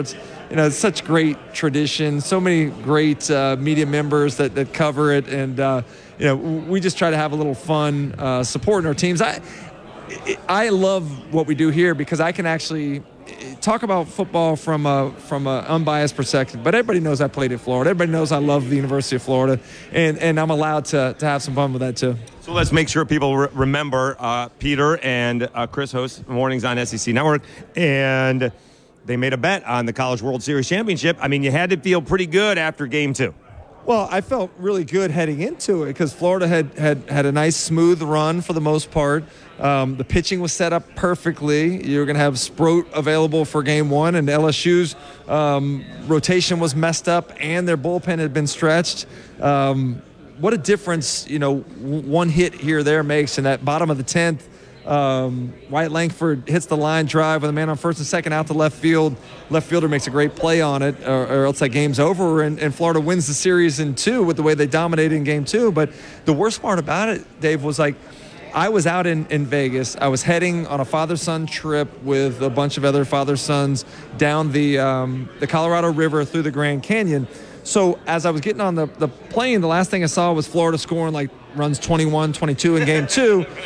It's you know such great tradition, so many great uh, media members that, that cover it, and uh, you know we just try to have a little fun uh, supporting our teams. I I love what we do here because I can actually talk about football from a from an unbiased perspective. But everybody knows I played at Florida. Everybody knows I love the University of Florida, and and I'm allowed to to have some fun with that too. So let's make sure people re- remember uh, Peter and uh, Chris host mornings on SEC Network, and they made a bet on the College World Series championship. I mean, you had to feel pretty good after Game Two. Well, I felt really good heading into it because Florida had, had had a nice smooth run for the most part. Um, the pitching was set up perfectly. You were going to have Sproat available for game one, and LSU's um, rotation was messed up, and their bullpen had been stretched. Um, what a difference, you know, one hit here there makes in that bottom of the 10th. Um, Wyatt Langford hits the line drive with a man on first and second out to left field. Left fielder makes a great play on it, or, or else that game's over. And, and, Florida wins the series in two with the way they dominated in game two. But the worst part about it, Dave, was like I was out in, in Vegas. I was heading on a father son trip with a bunch of other father sons down the, um, the Colorado River through the Grand Canyon. So as I was getting on the, the plane, the last thing I saw was Florida scoring like runs 21, 22 in game two.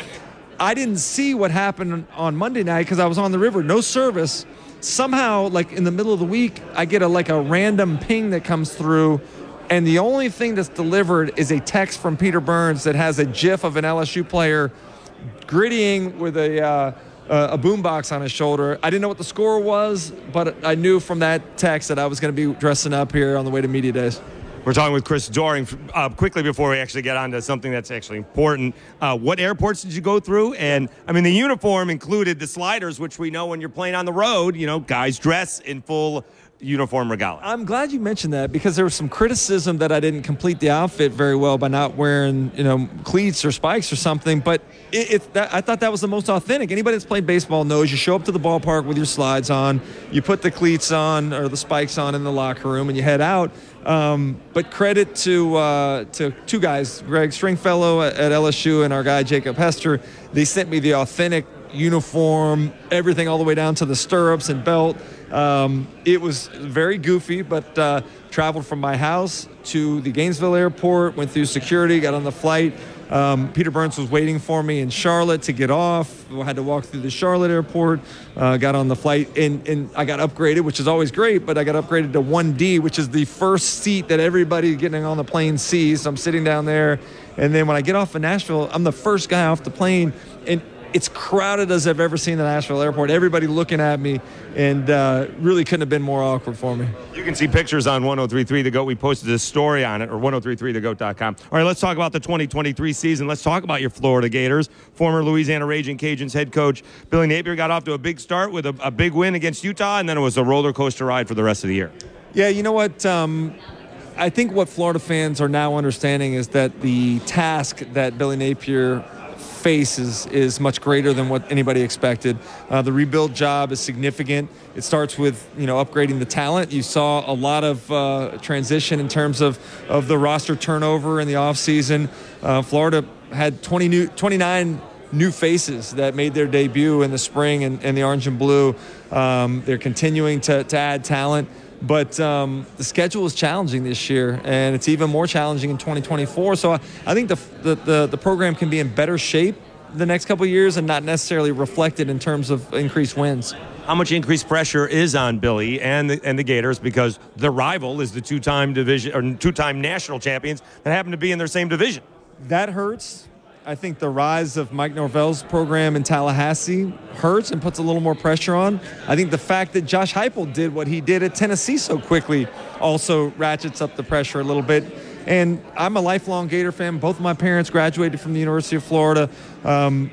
I didn't see what happened on Monday night because I was on the river, no service. Somehow, like in the middle of the week, I get a like a random ping that comes through, and the only thing that's delivered is a text from Peter Burns that has a GIF of an LSU player grittying with a uh, a boombox on his shoulder. I didn't know what the score was, but I knew from that text that I was going to be dressing up here on the way to media days. We're talking with Chris Doering. Uh, quickly before we actually get on to something that's actually important, uh, what airports did you go through? And I mean, the uniform included the sliders, which we know when you're playing on the road, you know, guys dress in full uniform regalia. I'm glad you mentioned that because there was some criticism that I didn't complete the outfit very well by not wearing, you know, cleats or spikes or something. But it, it that, I thought that was the most authentic. Anybody that's played baseball knows you show up to the ballpark with your slides on, you put the cleats on or the spikes on in the locker room, and you head out. Um, but credit to uh, to two guys, Greg Stringfellow at, LSU and our guy Jacob Hester. They sent me the authentic uniform, everything all the way down to the stirrups and belt. Um, it was very goofy, but uh, traveled from my house to the Gainesville airport, went through security, got on the flight. Um, Peter Burns was waiting for me in Charlotte to get off. I had to walk through the Charlotte airport, uh, got on the flight, and, and I got upgraded, which is always great, but I got upgraded to 1D, which is the first seat that everybody getting on the plane sees. So I'm sitting down there, and then when I get off of Nashville, I'm the first guy off the plane, and it's crowded as I've ever seen the Nashville airport. Everybody looking at me, and uh, really couldn't have been more awkward for me. You can see pictures on 1033 The Goat. We posted a story on it, or 1033thegoat.com. All right, let's talk about the 2023 season. Let's talk about your Florida Gators. Former Louisiana Ragin' Cajuns head coach Billy Napier got off to a big start with a, a big win against Utah, and then it was a roller coaster ride for the rest of the year. Yeah, you know what? Um, I think what Florida fans are now understanding is that the task that Billy Napier face is, is much greater than what anybody expected. Uh, the rebuild job is significant. It starts with you know upgrading the talent. You saw a lot of uh, transition in terms of, of the roster turnover in the offseason. Uh, Florida had 20 new, 29 new faces that made their debut in the spring in, in the orange and blue. Um, they're continuing to, to add talent. But um, the schedule is challenging this year, and it's even more challenging in 2024. So I, I think the, the, the, the program can be in better shape the next couple years and not necessarily reflected in terms of increased wins. How much increased pressure is on Billy and the, and the Gators because the rival is the two-time division or two-time national champions that happen to be in their same division? That hurts. I think the rise of Mike Norvell's program in Tallahassee hurts and puts a little more pressure on. I think the fact that Josh Heupel did what he did at Tennessee so quickly also ratchets up the pressure a little bit. And I'm a lifelong Gator fan. Both of my parents graduated from the University of Florida. Um,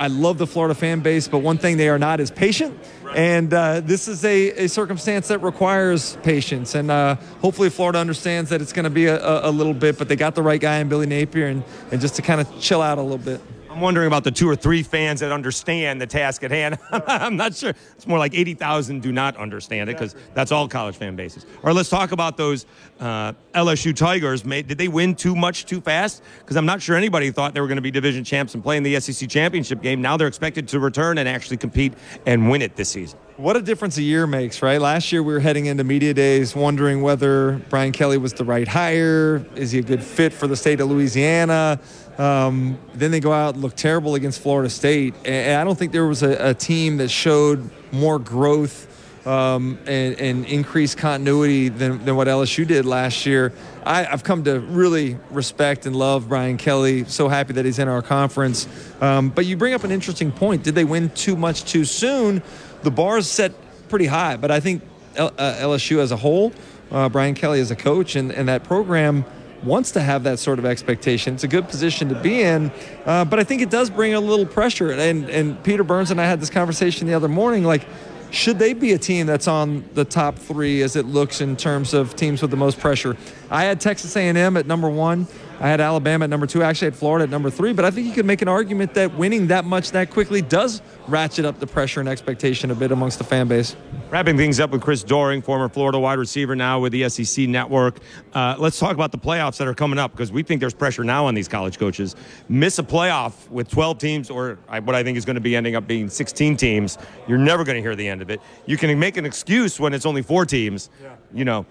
I love the Florida fan base, but one thing they are not is patient. And uh, this is a, a, circumstance that requires patience. And uh, hopefully, Florida understands that it's going to be a, a, little bit, but they got the right guy in Billy Napier and, and just to kind of chill out a little bit. I'm wondering about the two or three fans that understand the task at hand. I'm not sure. It's more like 80,000 do not understand it because that's all college fan bases. All right, let's talk about those uh, LSU Tigers. Did they win too much too fast? Because I'm not sure anybody thought they were going to be division champs and play in the SEC championship game. Now they're expected to return and actually compete and win it this season. What a difference a year makes, right? Last year we were heading into media days wondering whether Brian Kelly was the right hire. Is he a good fit for the state of Louisiana? Um, then they go out and look terrible against Florida State. And I don't think there was a, a team that showed more growth um, and, and, increased continuity than, than what LSU did last year. I, have come to really respect and love Brian Kelly. So happy that he's in our conference. Um, but you bring up an interesting point. Did they win too much too soon? The bar is set pretty high, but I think L- uh, LSU as a whole, uh, Brian Kelly as a coach, and, and that program wants to have that sort of expectation. It's a good position to be in, uh, but I think it does bring a little pressure. And, and Peter Burns and I had this conversation the other morning, like – should they be a team that's on the top three as it looks in terms of teams with the most pressure? I had Texas A&M at number one. I had Alabama at number two. Actually, I had Florida at number three. But I think you could make an argument that winning that much that quickly does ratchet up the pressure and expectation a bit amongst the fan base. Wrapping things up with Chris Doering, former Florida wide receiver, now with the SEC Network. Uh, let's talk about the playoffs that are coming up because we think there's pressure now on these college coaches. Miss a playoff with 12 teams, or what I think is going to be ending up being 16 teams. You're never going to hear the end of it. You can make an excuse when it's only four teams. Yeah. You know,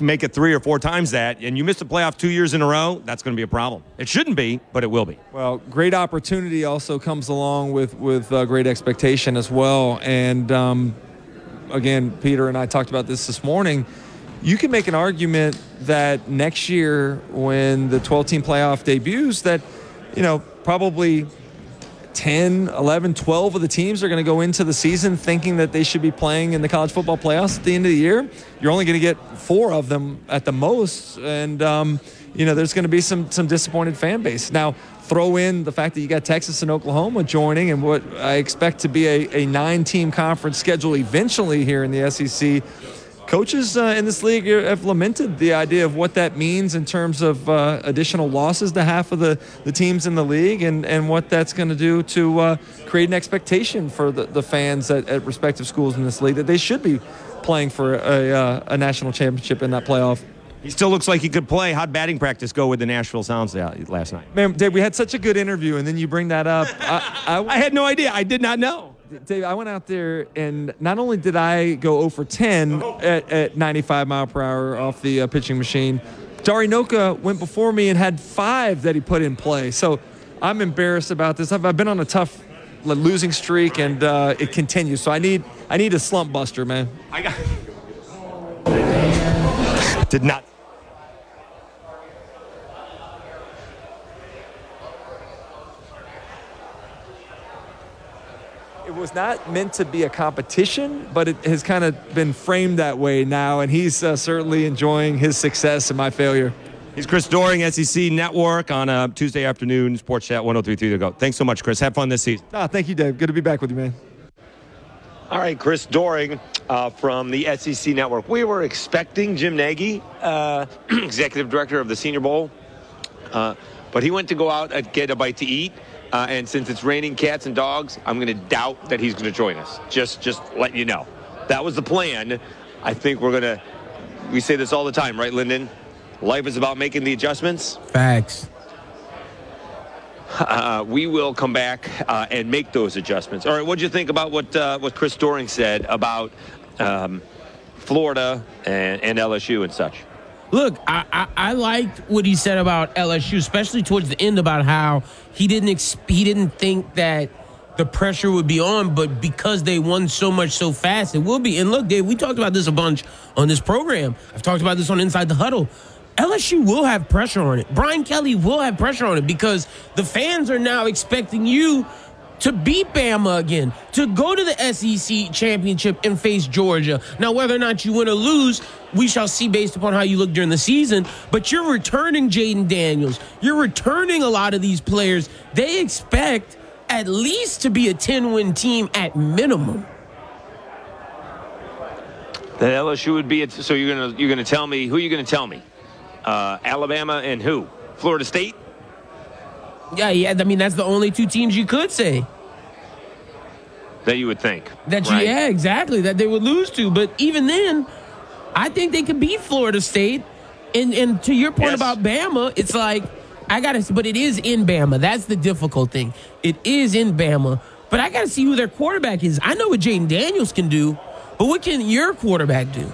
make it three or four times that, and you miss the playoff two years in a row, that's going to be a problem. It shouldn't be, but it will be. Well, great opportunity also comes along with with uh, great expectation as well. And um, again, Peter and I talked about this this morning. You can make an argument that next year, when the 12 team playoff debuts, that you know probably 10, 11, 12 of the teams are going to go into the season thinking that they should be playing in the college football playoffs at the end of the year. You're only going to get four of them at the most. And, um, you know, there's going to be some, some disappointed fan base. Now, throw in the fact that you got Texas and Oklahoma joining and what I expect to be a, a nine team conference schedule eventually here in the SEC coaches uh, in this league have lamented the idea of what that means in terms of uh, additional losses to half of the, the teams in the league and, and what that's going to do to uh, create an expectation for the, the fans at, at, respective schools in this league that they should be playing for a, uh, a national championship in that playoff. He still looks like he could play. How'd batting practice go with the Nashville Sounds last night? Man, Dave, we had such a good interview, and then you bring that up. I, I, I had no idea. I did not know. Dave, I went out there, and not only did I go 0 for 10 at, at 95 mile per hour off the uh, pitching machine, Dari Nowkhah went before me and had five that he put in play. So I'm embarrassed about this. I've, I've been on a tough losing streak, and uh, it continues. So I need I need a slump buster, man. I got. Did not it was not meant to be a competition, but it has kind of been framed that way now, and he's uh, certainly enjoying his success and my failure. He's Chris Doering, SEC Network on a Tuesday afternoon, Sports Chat 1033 to go. Thanks so much, Chris. Have fun this season. Ah, thank you, Dave. Good to be back with you, man. All right, Chris Doering uh, from the SEC Network. We were expecting Jim Nagy, uh, executive director of the Senior Bowl, uh, but he went to go out and get a bite to eat. Uh, and since it's raining cats and dogs, I'm going to doubt that he's going to join us. Just, just let you know. That was the plan. I think we're going to. We say this all the time, right, Lyndon? Life is about making the adjustments. Facts. Uh, we will come back uh, and make those adjustments. All right, what do you think about what uh, what Chris Doering said about um, Florida and, and LSU and such? Look, I, I, I, liked what he said about LSU, especially towards the end about how he didn't ex- he didn't think that the pressure would be on, but because they won so much so fast, it will be. And look, Dave, we talked about this a bunch on this program. I've talked about this on Inside the Huddle. LSU will have pressure on it. Brian Kelly will have pressure on it because the fans are now expecting you to beat Bama again, to go to the SEC championship and face Georgia. Now, whether or not you win or lose, we shall see based upon how you look during the season. But you're returning Jayden Daniels. You're returning a lot of these players. They expect at least to be a 10 win team at minimum. That LSU would be it. So you're gonna you're gonna tell me who you're gonna tell me? Uh, Alabama and who? Florida State. Yeah, yeah. I mean, that's the only two teams you could say. That you would think. That you, right? yeah, exactly. That they would lose to. But even then, I think they could beat Florida State. And and to your point yes. about Bama, it's like I gotta but it is in Bama. That's the difficult thing. It is in Bama. but I got to see who their quarterback is. I know what Jayden Daniels can do, but what can your quarterback do?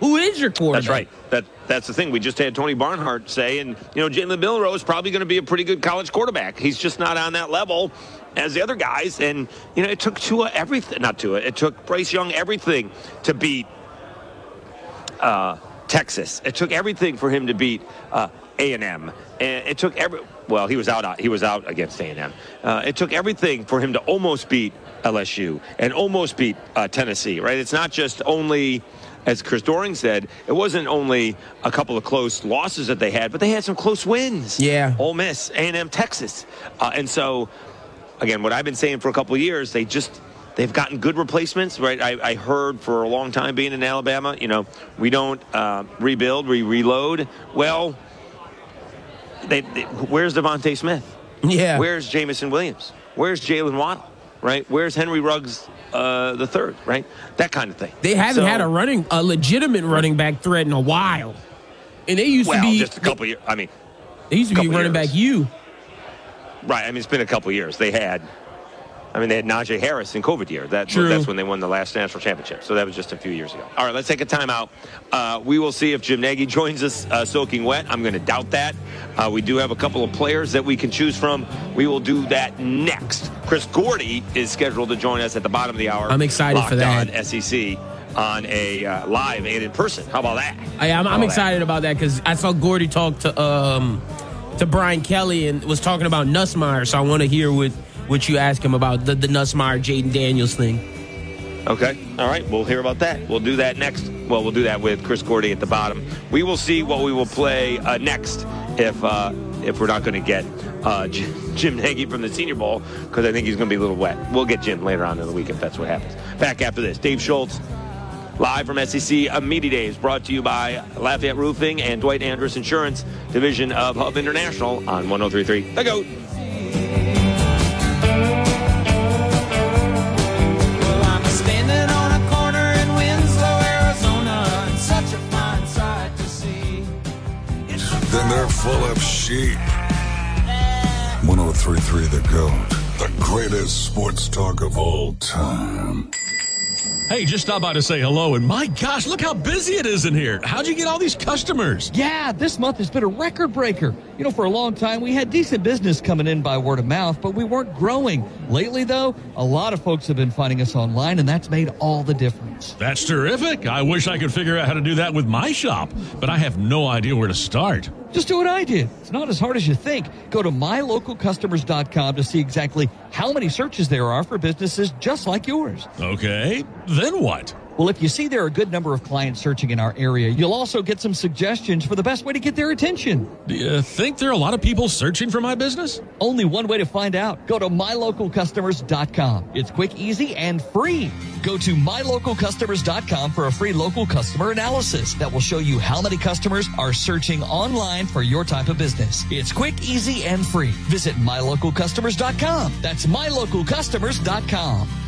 Who is your quarterback? That's right. That that's the thing. We just had Tony Barnhart say, and you know, Jalen Milroe is probably going to be a pretty good college quarterback. He's just not on that level as the other guys. And you know, it took Tua everything, not Tua. It took Bryce Young everything to beat uh, Texas. It took everything for him to beat uh, A&M. And it took every well, he was out. He was out against A&M. Uh, it took everything for him to almost beat LSU and almost beat uh, Tennessee. Right? It's not just only. As Chris Doering said, it wasn't only a couple of close losses that they had, but they had some close wins. Yeah. Ole Miss, A&M, Texas. Uh, and so, again, what I've been saying for a couple of years, they just they've gotten good replacements, right? I, I, heard for a long time being in Alabama, you know, we don't uh, rebuild, we reload. Well, they, they, where's DeVonta Smith? Yeah. Where's Jameson Williams? Where's Jaylen Waddle? Right? Where's Henry Ruggs uh, the third? Right? That kind of thing. They haven't So- had a running, a legitimate running back threat in a while, and they used well, to be just a couple years. I mean, They used to be running years. back you. Right? I mean, it's been a couple years. They had, I mean, they had Najee Harris in COVID year. That, True. That's when they won the last national championship. So that was just a few years ago. All right, let's take a timeout. Uh, we will see if Jim Nagy joins us uh, soaking wet. I'm going to doubt that. Uh, we do have a couple of players that we can choose from. We will do that next. Chris Gordy is scheduled to join us at the bottom of the hour. I'm excited for that. On SEC on a uh, live and in person. How about that? I, I'm, How I'm about excited about that because I saw Gordy talk to um to Brian Kelly and was talking about Nussmeier, so I want to hear what what you ask him about the the Nussmeier Jayden Daniels thing. Okay. All right. We'll hear about that. We'll do that next. Well, we'll do that with Chris Gordy at the bottom. We will see what we will play uh, next if uh, if we're not going to get uh, Jim, Jim Nagy from the Senior Bowl because I think he's going to be a little wet. We'll get Jim later on in the week if that's what happens. Back after this, Dave Schultz. Live from SEC a Media Days, brought to you by Lafayette Roofing and Dwight Andrus Insurance, division of Hub International on 1033 The Goat. Well, I'm standing on a corner in Winslow, Arizona, and such a fine sight to see. It's a Then they're full of sheep. 1033 The Goat, the greatest sports talk of all time. Hey, just stop by to say hello, and my gosh, look how busy it is in here. How'd you get all these customers? Yeah, this month has been a record breaker. You know, for a long time, we had decent business coming in by word of mouth, but we weren't growing. Lately, though, a lot of folks have been finding us online, and that's made all the difference. That's terrific. I wish I could figure out how to do that with my shop, but I have no idea where to start. Just do what I did. It's not as hard as you think. Go to mylocalcustomers.com to see exactly how many searches there are for businesses just like yours. Okay, then what? Well, if you see there are a good number of clients searching in our area, you'll also get some suggestions for the best way to get their attention. Do you think there are a lot of people searching for my business? Only one way to find out. Go to mylocalcustomers.com. It's quick, easy, and free. Go to mylocalcustomers.com for a free local customer analysis that will show you how many customers are searching online for your type of business. It's quick, easy, and free. Visit mylocalcustomers.com. That's mylocalcustomers.com.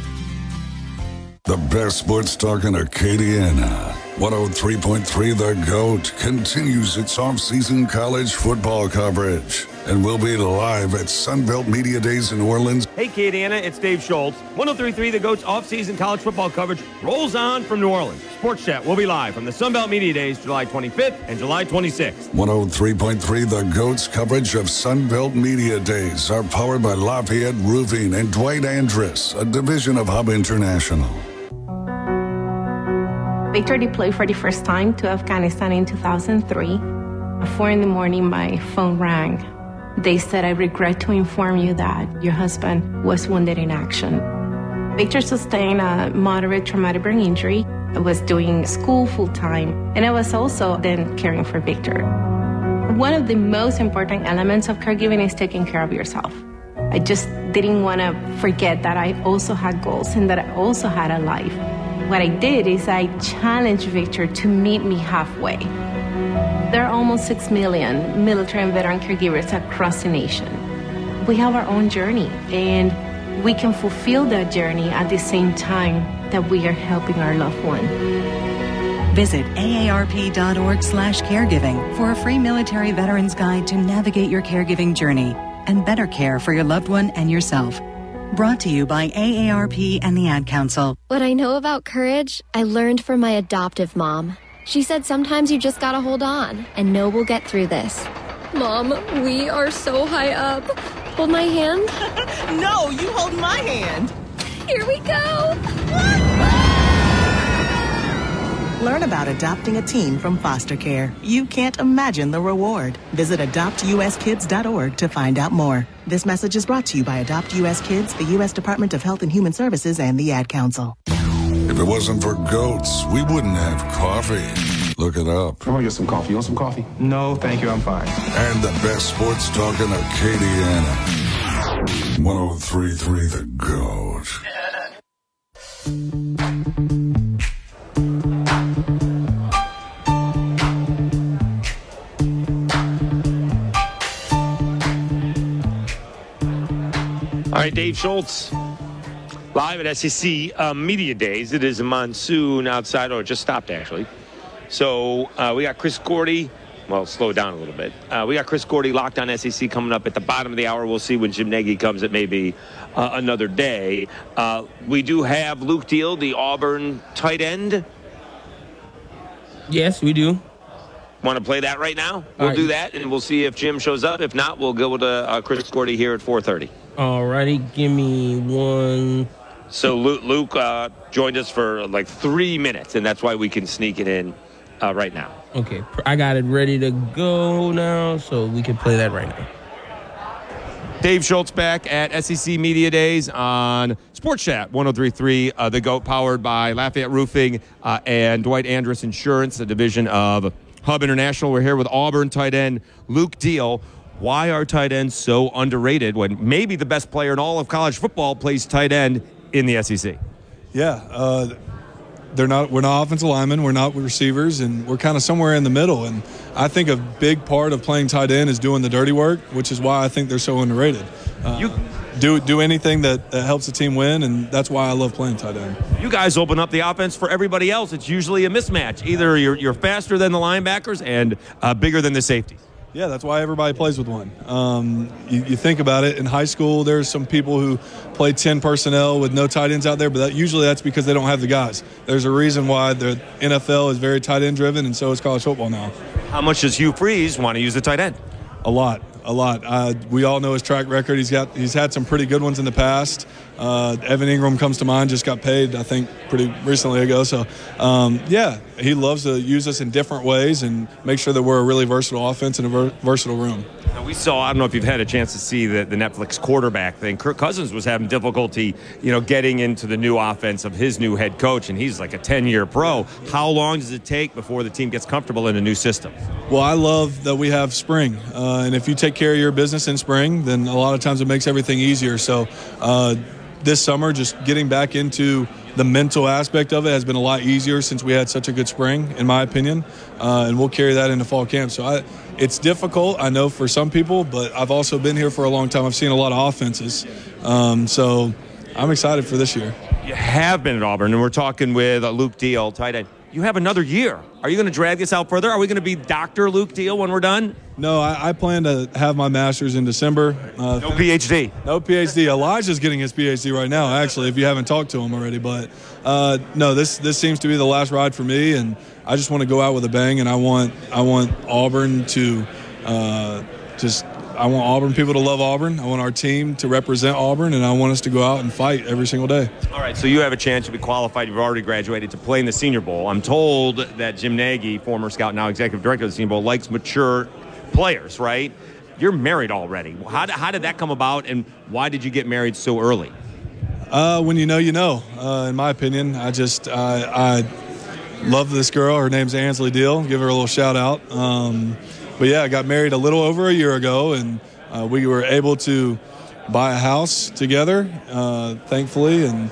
The best sports talk in Acadiana. 103.3 The GOAT continues its off-season college football coverage and will be live at Sunbelt Media Days in New Orleans Hey, Acadiana, it's Dave Schultz. 1033 The Goat's off-season college football coverage rolls on from New Orleans. Sports Chat will be live from the Sunbelt Media Days July 25th and July 26th. 103.3 The GOAT's coverage of Sunbelt Media Days are powered by Lafayette Roofing and Dwight Andrus, a division of Hub International. Victor deployed for the first time to Afghanistan in 2003. At 4 in the morning, my phone rang. They said, I regret to inform you that your husband was wounded in action. Victor sustained a moderate traumatic brain injury. I was doing school full time, and I was also then caring for Victor. One of the most important elements of caregiving is taking care of yourself. I just didn't want to forget that I also had goals and that I also had a life. What I did is I challenged Victor to meet me halfway. There are almost 6 million military and veteran caregivers across the nation. We have our own journey, and we can fulfill that journey at the same time that we are helping our loved one. Visit aarp.org slash caregiving for a free military veterans guide to navigate your caregiving journey and better care for your loved one and yourself. Brought to you by AARP and the Ad Council. What I know about courage, I learned from my adoptive mom. She said sometimes you just gotta hold on and know we'll get through this. Mom, we are so high up. Hold my hand. no, you hold my hand. Here we go. Learn about adopting a teen from foster care. You can't imagine the reward. Visit adoptuskids.org to find out more. This message is brought to you by Adopt US Kids, the U.S. Department of Health and Human Services, and the Ad Council. If it wasn't for goats, we wouldn't have coffee. Look it up. I'm gonna get some coffee. You want some coffee? No, thank you. I'm fine. And the best sports talk in Acadiana. 1033 The Goat. All right, Dave Schultz, live at SEC uh, Media Days. It is a monsoon outside, or it just stopped actually. So uh, we got Chris Gordy. Well, slow down a little bit. Uh, we got Chris Gordy locked on SEC coming up at the bottom of the hour. We'll see when Jim Nagy comes. It may be uh, another day. Uh, we do have Luke Deal, the Auburn tight end. Yes, we do. Want to play that right now? We'll right. do that, and we'll see if Jim shows up. If not, we'll go to uh, Chris Gordy here at 4:30. All righty, give me one. So Luke, Luke uh, joined us for like three minutes, and that's why we can sneak it in uh, right now. Okay, I got it ready to go now, so we can play that right now. Dave Schultz back at SEC Media Days on Sports Chat 1033, uh, the GOAT powered by Lafayette Roofing uh, and Dwight Andrus Insurance, a division of Hub International. We're here with Auburn tight end Luke Deal. Why are tight ends so underrated when maybe the best player in all of college football plays tight end in the SEC? Yeah, uh, they're not. We're not offensive linemen. We're not receivers, and we're kind of somewhere in the middle. And I think a big part of playing tight end is doing the dirty work, which is why I think they're so underrated. Uh, You- do do anything that, that helps the team win, and that's why I love playing tight end. You guys open up the offense for everybody else. It's usually a mismatch. Either you're, you're faster than the linebackers and uh, bigger than the safeties. Yeah, that's why everybody plays with one. Um, you, you think about it in high school. There's some people who play ten personnel with no tight ends out there, but that, usually that's because they don't have the guys. There's a reason why the NFL is very tight end driven, and so is college football now. How much does Hugh Freeze want to use the tight end? A lot, a lot. Uh, we all know his track record. He's got he's had some pretty good ones in the past. Uh, Evan Engram comes to mind. Just got paid, I think, pretty recently ago. So, um, yeah, he loves to use us in different ways and make sure that we're a really versatile offense and a ver- versatile room. Now, we saw, I don't know if you've had a chance to see the, the Netflix quarterback thing. Kirk Cousins was having difficulty, you know, getting into the new offense of his new head coach, and he's like a 10 year pro. How long does it take before the team gets comfortable in a new system? Well, I love that we have spring, uh, and if you take care of your business in spring, then a lot of times it makes everything easier. So, uh, this summer, just getting back into the mental aspect of it has been a lot easier since we had such a good spring, in my opinion, uh, and we'll carry that into fall camp. So, I, it's difficult, I know, for some people, but I've also been here for a long time. I've seen a lot of offenses, um, so I'm excited for this year. You have been at Auburn, and we're talking with uh, Luke Deal, tight end. You have another year. Are you going to drag this out further? Are we going to be Dr. Luke Deal when we're done? No, I, I plan to have my master's in December. Uh, No PhD. No PhD. Elijah's getting his PhD right now, actually, if you haven't talked to him already. But uh, no, this this seems to be the last ride for me, and I just want to go out with a bang. And I want I want Auburn to uh, just I want Auburn people to love Auburn. I want our team to represent Auburn, and I want us to go out and fight every single day. All right, so you have a chance to be qualified. You've already graduated to play in the Senior Bowl. I'm told that Jim Nagy, former scout, now executive director of the Senior Bowl, likes mature players, right? You're married already. How, did- how did that come about, and why did you get married so early? Uh, when you know, you know. Uh, in my opinion, I just I, I love this girl. Her name's Ansley Deal. Give her a little shout out. Um, but yeah, I got married a little over a year ago, and uh, we were able to buy a house together, uh, thankfully, and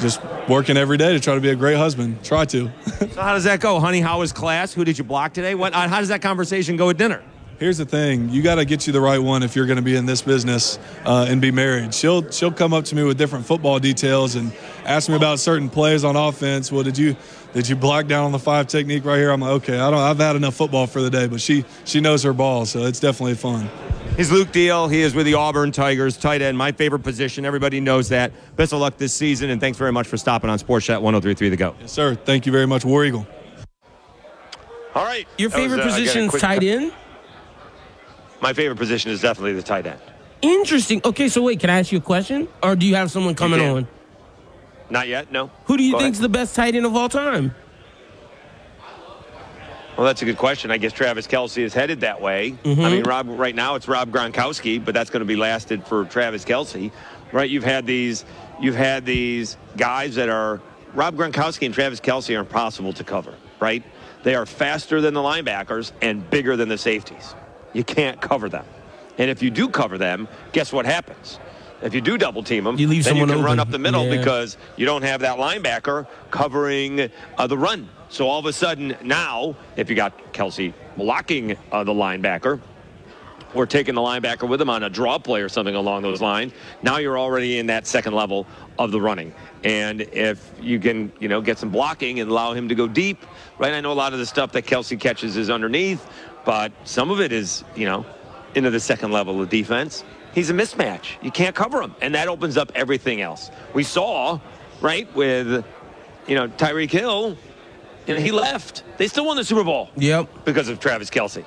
just working every day to try to be a great husband. Try to. So how does that go, honey? How was class? Who did you block today? What? uh, How does that conversation go at dinner? Here's the thing: you got to get you the right one if you're going to be in this business uh, and be married. She'll she'll come up to me with different football details and ask me about certain plays on offense. Well, did you did you block down on the five technique right here? I'm like, okay, I don't. I've had enough football for the day, but she she knows her ball, so it's definitely fun. He's Luke Deal. He is with the Auburn Tigers, tight end, my favorite position. Everybody knows that. Best of luck this season, and thanks very much for stopping on Sports Chat 1033 The Go. Yes, sir. Thank you very much, War Eagle. All right. Your That was, favorite uh, position is tight end? My favorite position is definitely the tight end. Interesting. Okay, so wait, can I ask you a question? Or do you have someone coming on? Not yet, no. Who do you Go think's ahead. the best tight end of all time? Well, that's a good question. I guess Travis Kelce is headed that way. Mhm. I mean, Rob. Right now, it's Rob Gronkowski, but that's going to be lasted for Travis Kelce, right? You've had these, you've had these guys that are Rob Gronkowski and Travis Kelce are impossible to cover, right? They are faster than the linebackers and bigger than the safeties. You can't cover them, and if you do cover them, guess what happens? If you do double team them, You leave then you can run up the middle Yeah. because you don't have that linebacker covering uh, the run. So all of a sudden now, if you got Kelce blocking uh, the linebacker, or taking the linebacker with him on a draw play or something along those lines, now you're already in that second level of the running. And if you can, you know, get some blocking and allow him to go deep, right? I know a lot of the stuff that Kelce catches is underneath, but some of it is, you know, into the second level of defense. He's a mismatch. You can't cover him, and that opens up everything else. We saw, right, with, you know, Tyreek Hill, you know, he left. They still won the Super Bowl. Yep. Because of Travis Kelce.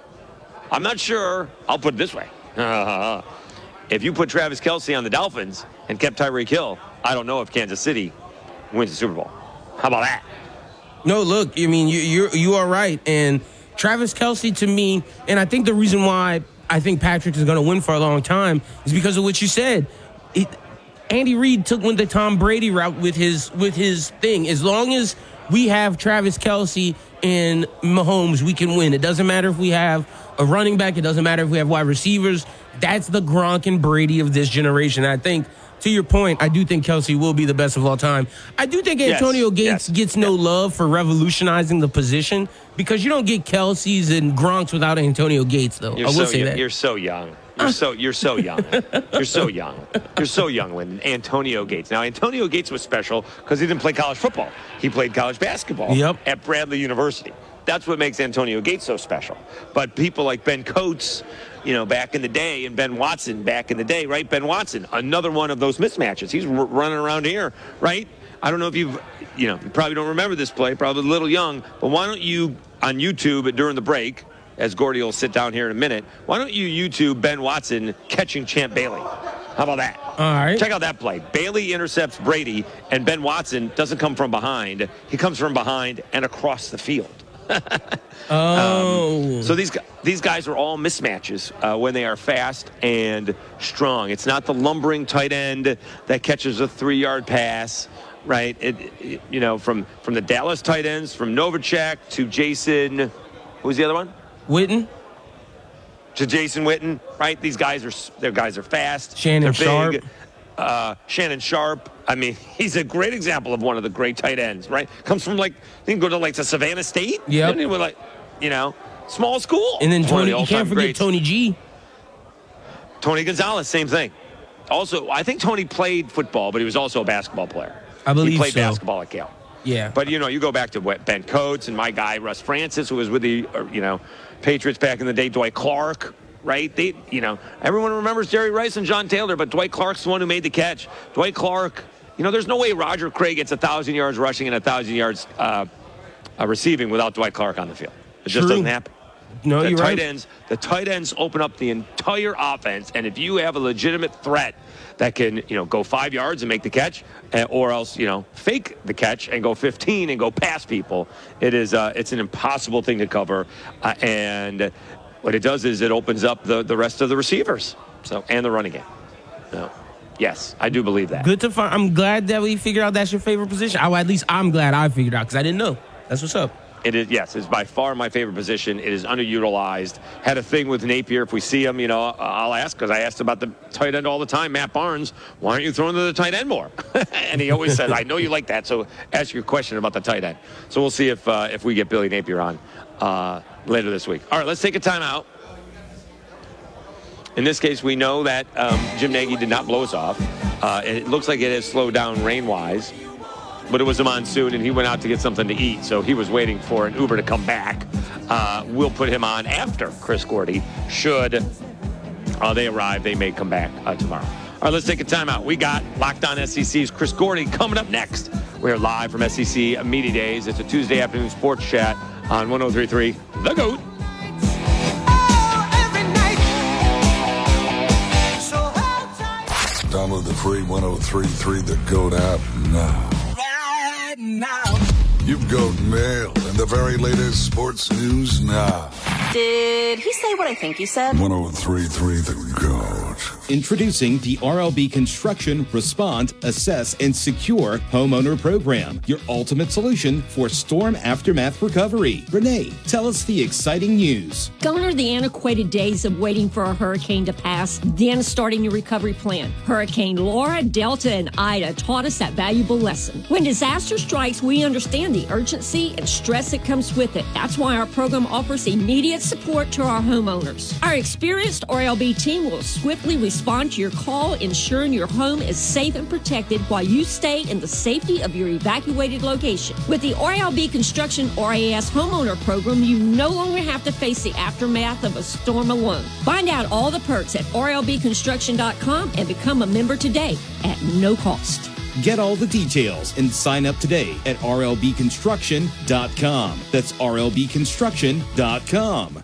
I'm not sure. I'll put it this way. if you put Travis Kelce on the Dolphins and kept Tyreek Hill, I don't know if Kansas City wins the Super Bowl. How about that? No, look, I mean, you you're, you are right, and Travis Kelce to me, and I think the reason why I think Patrick is going to win for a long time is because of what you said. It, Andy Reid took went the Tom Brady route with his with his thing. As long as we have Travis Kelce and Mahomes, we can win. It doesn't matter if we have a running back. It doesn't matter if we have wide receivers. That's the Gronk and Brady of this generation. I think. To your point, I do think Kelce will be the best of all time. I do think Yes, Antonio Gates yes, gets no love for revolutionizing the position because you don't get Kelce's and Gronks without Antonio Gates, though. You're I will so, say that. You're so young. You're so you're so young. You're so young. You're so young when Antonio Gates. Now Antonio Gates was special because he didn't play college football. He played college basketball Yep. at Bradley University. That's what makes Antonio Gates so special. But people like Ben Coates, you know, back in the day, and Ben Watson back in the day, right? Ben Watson, another one of those mismatches. He's r- running around here, right? I don't know if you've, you know, you probably don't remember this play, probably a little young, but why don't you on YouTube during the break, as Gordy will sit down here in a minute, why don't you YouTube Ben Watson catching Champ Bailey? How about that? All right. Check out that play. Bailey intercepts Brady, and Ben Watson doesn't come from behind. He comes from behind and across the field. Oh. So these these guys are all mismatches uh, when they are fast and strong. It's not the lumbering tight end that catches a three-yard pass, right? It, it- you know from from the Dallas tight ends, from Novacek to Jason, who's the other one? Witten, To Jason Witten, right? These guys are their guys are fast. Shannon they're big. Sharp. Uh, Shannon Sharpe. I mean, he's a great example of one of the great tight ends, right? Comes from like, he can go to like to Savannah State. Yep. Didn't he? With like, you know, small school. and then Tony. the You can't forget greats. Tony G. Tony Gonzalez, same thing. Also, I think Tony played football, but he was also a basketball player. I believe he played so. basketball at Cal. Yeah. But you know, you go back to what Ben Coates and my guy Russ Francis, who was with the uh, you know Patriots back in the day. Dwight Clark, right? They, you know, everyone remembers Jerry Rice and John Taylor, but Dwight Clark's the one who made the catch. Dwight Clark, you know, there's no way Roger Craig gets a thousand yards rushing and a thousand yards uh, uh, receiving without Dwight Clark on the field. It just doesn't happen. No, the you're tight right. ends, the tight ends open up the entire offense, and if you have a legitimate threat that can, you know, go five yards and make the catch, uh, or else, you know, fake the catch and go 15 and go past people, it is, uh, it's an impossible thing to cover, uh, and what it does is it opens up the the rest of the receivers, so and the running game. So, yes, I do believe that. Good to find. I'm glad that we figured out that's your favorite position. I, at least I'm glad I figured out because I didn't know. That's what's up. It is yes, it's by far my favorite position. It is underutilized. Had a thing with Napier. If we see him, you know, I'll ask because I asked about the tight end all the time. Matt Barnes, why aren't you throwing to the tight end more? and he always says, "I know you like that, so ask your question about the tight end." So we'll see if uh, if we get Billy Napier on uh, later this week. All right, let's take a timeout. In this case, we know that um, Jim Nagy did not blow us off. Uh, it looks like it has slowed down rain-wise but it was a monsoon and he went out to get something to eat. So he was waiting for an Uber to come back. Uh, we'll put him on after Chris Gordy, should uh, they arrive. They may come back uh, tomorrow. All right, let's take a timeout. We got Locked On SEC's Chris Gordy coming up next. We're live from SEC Media Days. It's a Tuesday afternoon sports chat on 1033 The Goat. Download the free 1033 The Goat app now. You've got mail and the very latest sports news now. Did he say what I think he said? 1033 The Goat. Introducing the RLB Construction Respond, Assess, and Secure Homeowner Program, your ultimate solution for storm aftermath recovery. Renee, tell us the exciting news. Gone are the antiquated days of waiting for a hurricane to pass, then starting your recovery plan. Hurricane Laura, Delta, and Ida taught us that valuable lesson. When disaster strikes, we understand the urgency and stress that comes with it. That's why our program offers immediate support to our homeowners. Our experienced RLB team will swiftly respond to your call, ensuring your home is safe and protected while you stay in the safety of your evacuated location. With the RLB Construction RAS homeowner program, you no longer have to face the aftermath of a storm alone. Find out all the perks at rlbconstruction.com and become a member today at no cost. Get all the details and sign up today at rlbconstruction.com. That's rlbconstruction.com.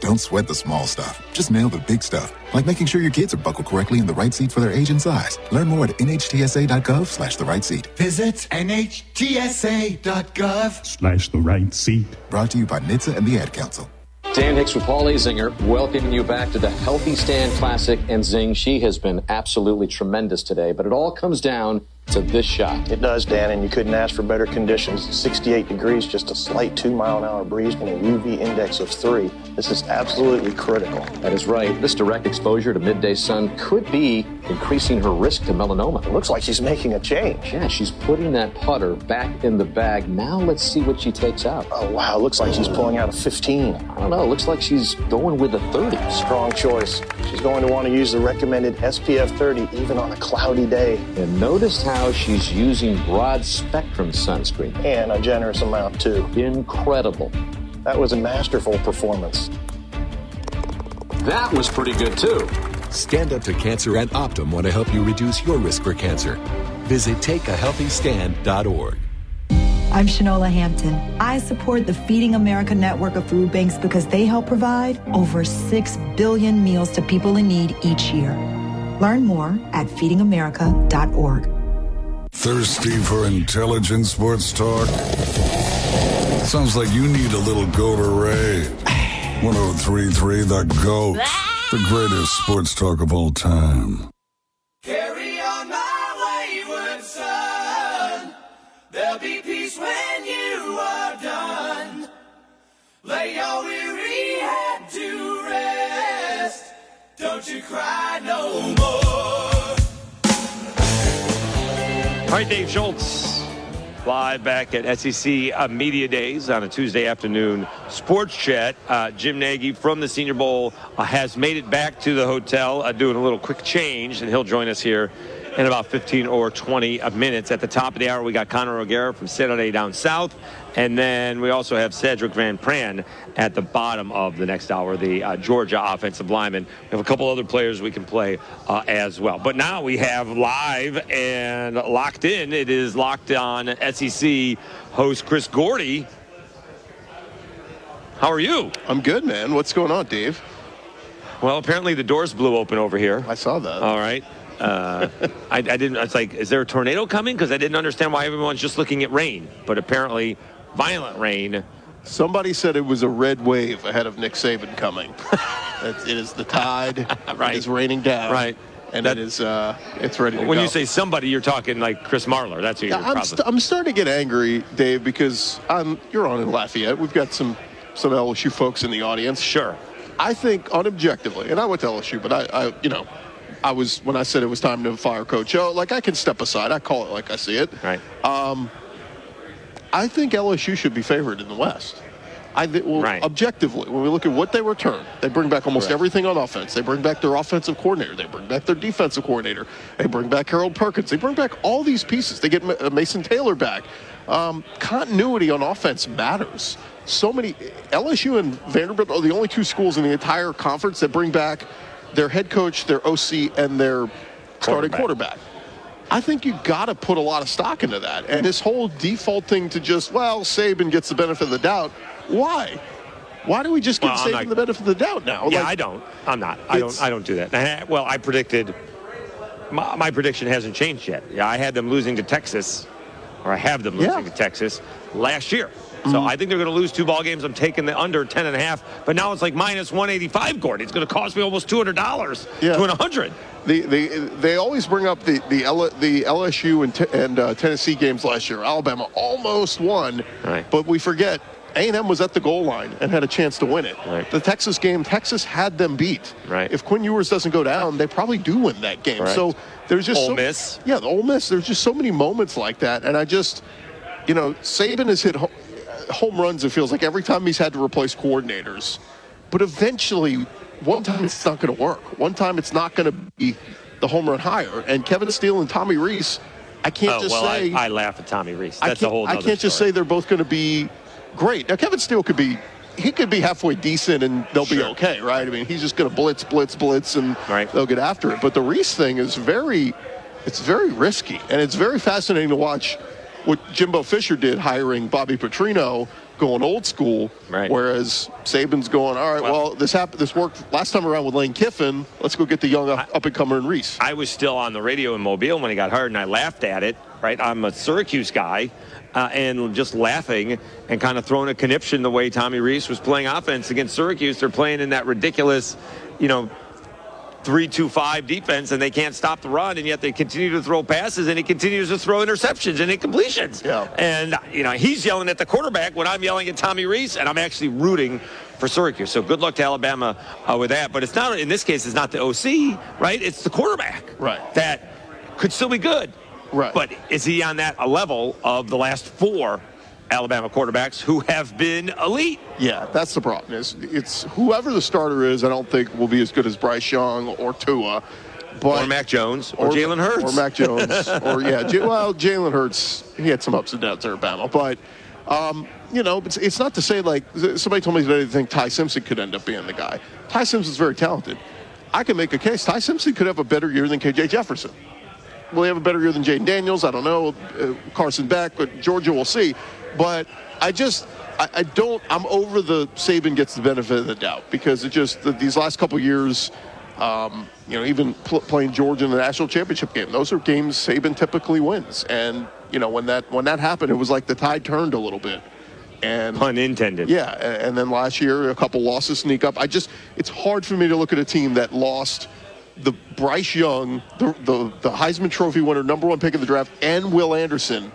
Don't sweat the small stuff. Just nail the big stuff, like making sure your kids are buckled correctly in the right seat for their age and size. Learn more at nhtsa.gov slash the right seat. Visit nhtsa.gov Slash the right seat. Brought to you by NHTSA and the Ad Council. Dan Hicks with Paul Azinger, welcoming you back to the Healthy Stand Classic. And Zing, she has been absolutely tremendous today, but it all comes down to this shot. It does, Dan, and you couldn't ask for better conditions. 68 degrees, just a slight two mile an hour breeze, and a UV index of three. This is absolutely critical. That is right. This direct exposure to midday sun could be increasing her risk to melanoma. It looks like she's making a change. Yeah, she's putting that putter back in the bag. Now let's see what she takes out. Oh, wow. Looks like she's pulling out a 15. I don't know. Looks like she's going with a 30. Strong choice. She's going to want to use the recommended SPF 30 even on a cloudy day. And notice how she's using broad spectrum sunscreen. And a generous amount, too. Incredible. That was a masterful performance. That was pretty good, too. Stand Up to Cancer and Optum want to help you reduce your risk for cancer. Visit takeahealthystand.org. I'm Shanola Hampton. I support the Feeding America network of food banks because they help provide over 6 billion meals to people in need each year. Learn more at feedingamerica.org. Thirsty for intelligent sports talk? Sounds like you need a little Gatorade. 1033 The Goat. The greatest sports talk of all time. Carry on my wayward son. There'll be peace when you are done. Lay your weary head to rest. Don't you cry no more. All right, Dave Schultz, live back at SEC uh, Media Days on a Tuesday afternoon sports chat. Uh, Jim Nagy from the Senior Bowl uh, has made it back to the hotel, uh, doing a little quick change, and he'll join us here in about 15 or 20 minutes. At the top of the hour, we got Connor O'Gara from Saturday Down South, and then we also have Sedrick Van Pran at the bottom of the next hour, the uh, Georgia offensive lineman. We have a couple other players we can play uh, as well. But now we have live and locked in. It is locked on SEC host Chris Gordy. How are you? I'm good, man. What's going on, Dave? Well, apparently the doors blew open over here. I saw that. All right. Uh, I, I didn't. It's like, is there a tornado coming? Because I didn't understand why everyone's just looking at rain. But apparently, violent rain. Somebody said it was a red wave ahead of Nick Saban coming. It- it is the tide. Right. It is raining down. Right. and it is uh, it's ready to When go. you say somebody, you're talking like Chris Marler. That's who you're Yeah, I'm, st- I'm starting to get angry, Dave, because um, you're on in Lafayette. We've got some some LSU folks in the audience. Sure. I think unobjectively, and I went to LSU, but I, I you know, I was when I said it was time to fire Coach O. Like I can step aside. I call it like I see it. Right. Um, I think LSU should be favored in the West. I think, well, objectively, when we look at what they return, they bring back almost Correct. everything on offense. They bring back their offensive coordinator. They bring back their defensive coordinator. They bring back Harold Perkins. They bring back all these pieces. They get Ma- uh, Mason Taylor back. Um, continuity on offense matters. So many LSU and Vanderbilt are the only two schools in the entire conference that bring back their head coach, their OC, and their starting quarterback. I think you got to put a lot of stock into that. And this whole default thing to just, well, Saban gets the benefit of the doubt. Why? Why do we just give Well, Saban not- the benefit of the doubt now? yeah, Like, I don't. I'm not. I don't. I don't do that. I- well, I predicted. My, my prediction hasn't changed yet. Yeah, I had them losing to Texas, or I have them losing to Texas last year. So Mm-hmm. I think they're going to lose two ball games. I'm taking the under 10 and a half. But now it's like minus 185, Gordon. It's going to cost me almost $200 Yeah. to an 100. The, the, they always bring up the the, L, the LSU and, t- and uh, Tennessee games last year. Alabama almost won, but we forget A&M was at the goal line and had a chance to win it. The Texas game, Texas had them beat. Right. If Quinn Ewers doesn't go down, they probably do win that game. Correct. So there's just Ole so, Miss. Yeah, the Ole Miss. There's just so many moments like that, and I just, you know, Saban has hit home runs. It feels like every time he's had to replace coordinators, but eventually, one time it's not going to work. One time it's not going to be the home run higher. And Kevin Steele and Tommy Rees, I can't oh, just well, say I, I laugh at Tommy Rees. That's a whole I can't just story. say they're both going to be great. Now Kevin Steele could be. He could be halfway decent and they'll be okay, right? I mean, he's just going to blitz, blitz, blitz, and they'll get after it. But the Rees thing is very, it's very risky, and it's very fascinating to watch what Jimbo Fisher did hiring Bobby Petrino, going old school, Right. whereas Saban's going, all right, well, this happened, this worked last time around with Lane Kiffin. Let's go get the young up and comer in Rees. I was still on the radio in Mobile when he got hired, and I laughed at it. Right, I'm a Syracuse guy, uh, and just laughing and kind of throwing a conniption the way Tommy Rees was playing offense against Syracuse. They're playing in that ridiculous, you know, three-two-five defense, and they can't stop the run, and yet they continue to throw passes, and he continues to throw interceptions and incompletions. Yeah. And you know, he's yelling at the quarterback when I'm yelling at Tommy Rees, and I'm actually rooting for Syracuse. So good luck to Alabama uh, with that. But it's not in this case. It's not the OC, right? It's the quarterback, right? That could still be good, right? But is he on that a level of the last four Alabama quarterbacks who have been elite? Yeah, that's the problem. Is it's whoever the starter is, I don't think will be as good as Bryce Young or Tua, but or Mac Jones or, Jalen Hurts or Mac Jones or yeah, J- well Jalen Hurts he had some ups and downs there at Bama, but um, you know it's, it's not to say like somebody told me today they think Ty Simpson could end up being the guy. Ty Simpson's very talented. I can make a case. Ty Simpson could have a better year than KJ Jefferson. Will he have a better year than Jayden Daniels? I don't know. Uh, Carson Beck, but Georgia will see. But I just, I, I don't, I'm over the Saban gets the benefit of the doubt because it just, the, these last couple years, um, you know, even pl- playing Georgia in the national championship game, those are games Saban typically wins. And, you know, when that, when that happened, it was like the tide turned a little bit. And pun intended. Yeah. And then last year, a couple losses sneak up. I just, it's hard for me to look at a team that lost the Bryce Young, the, the, the Heisman Trophy winner, number one pick in the draft, and Will Anderson,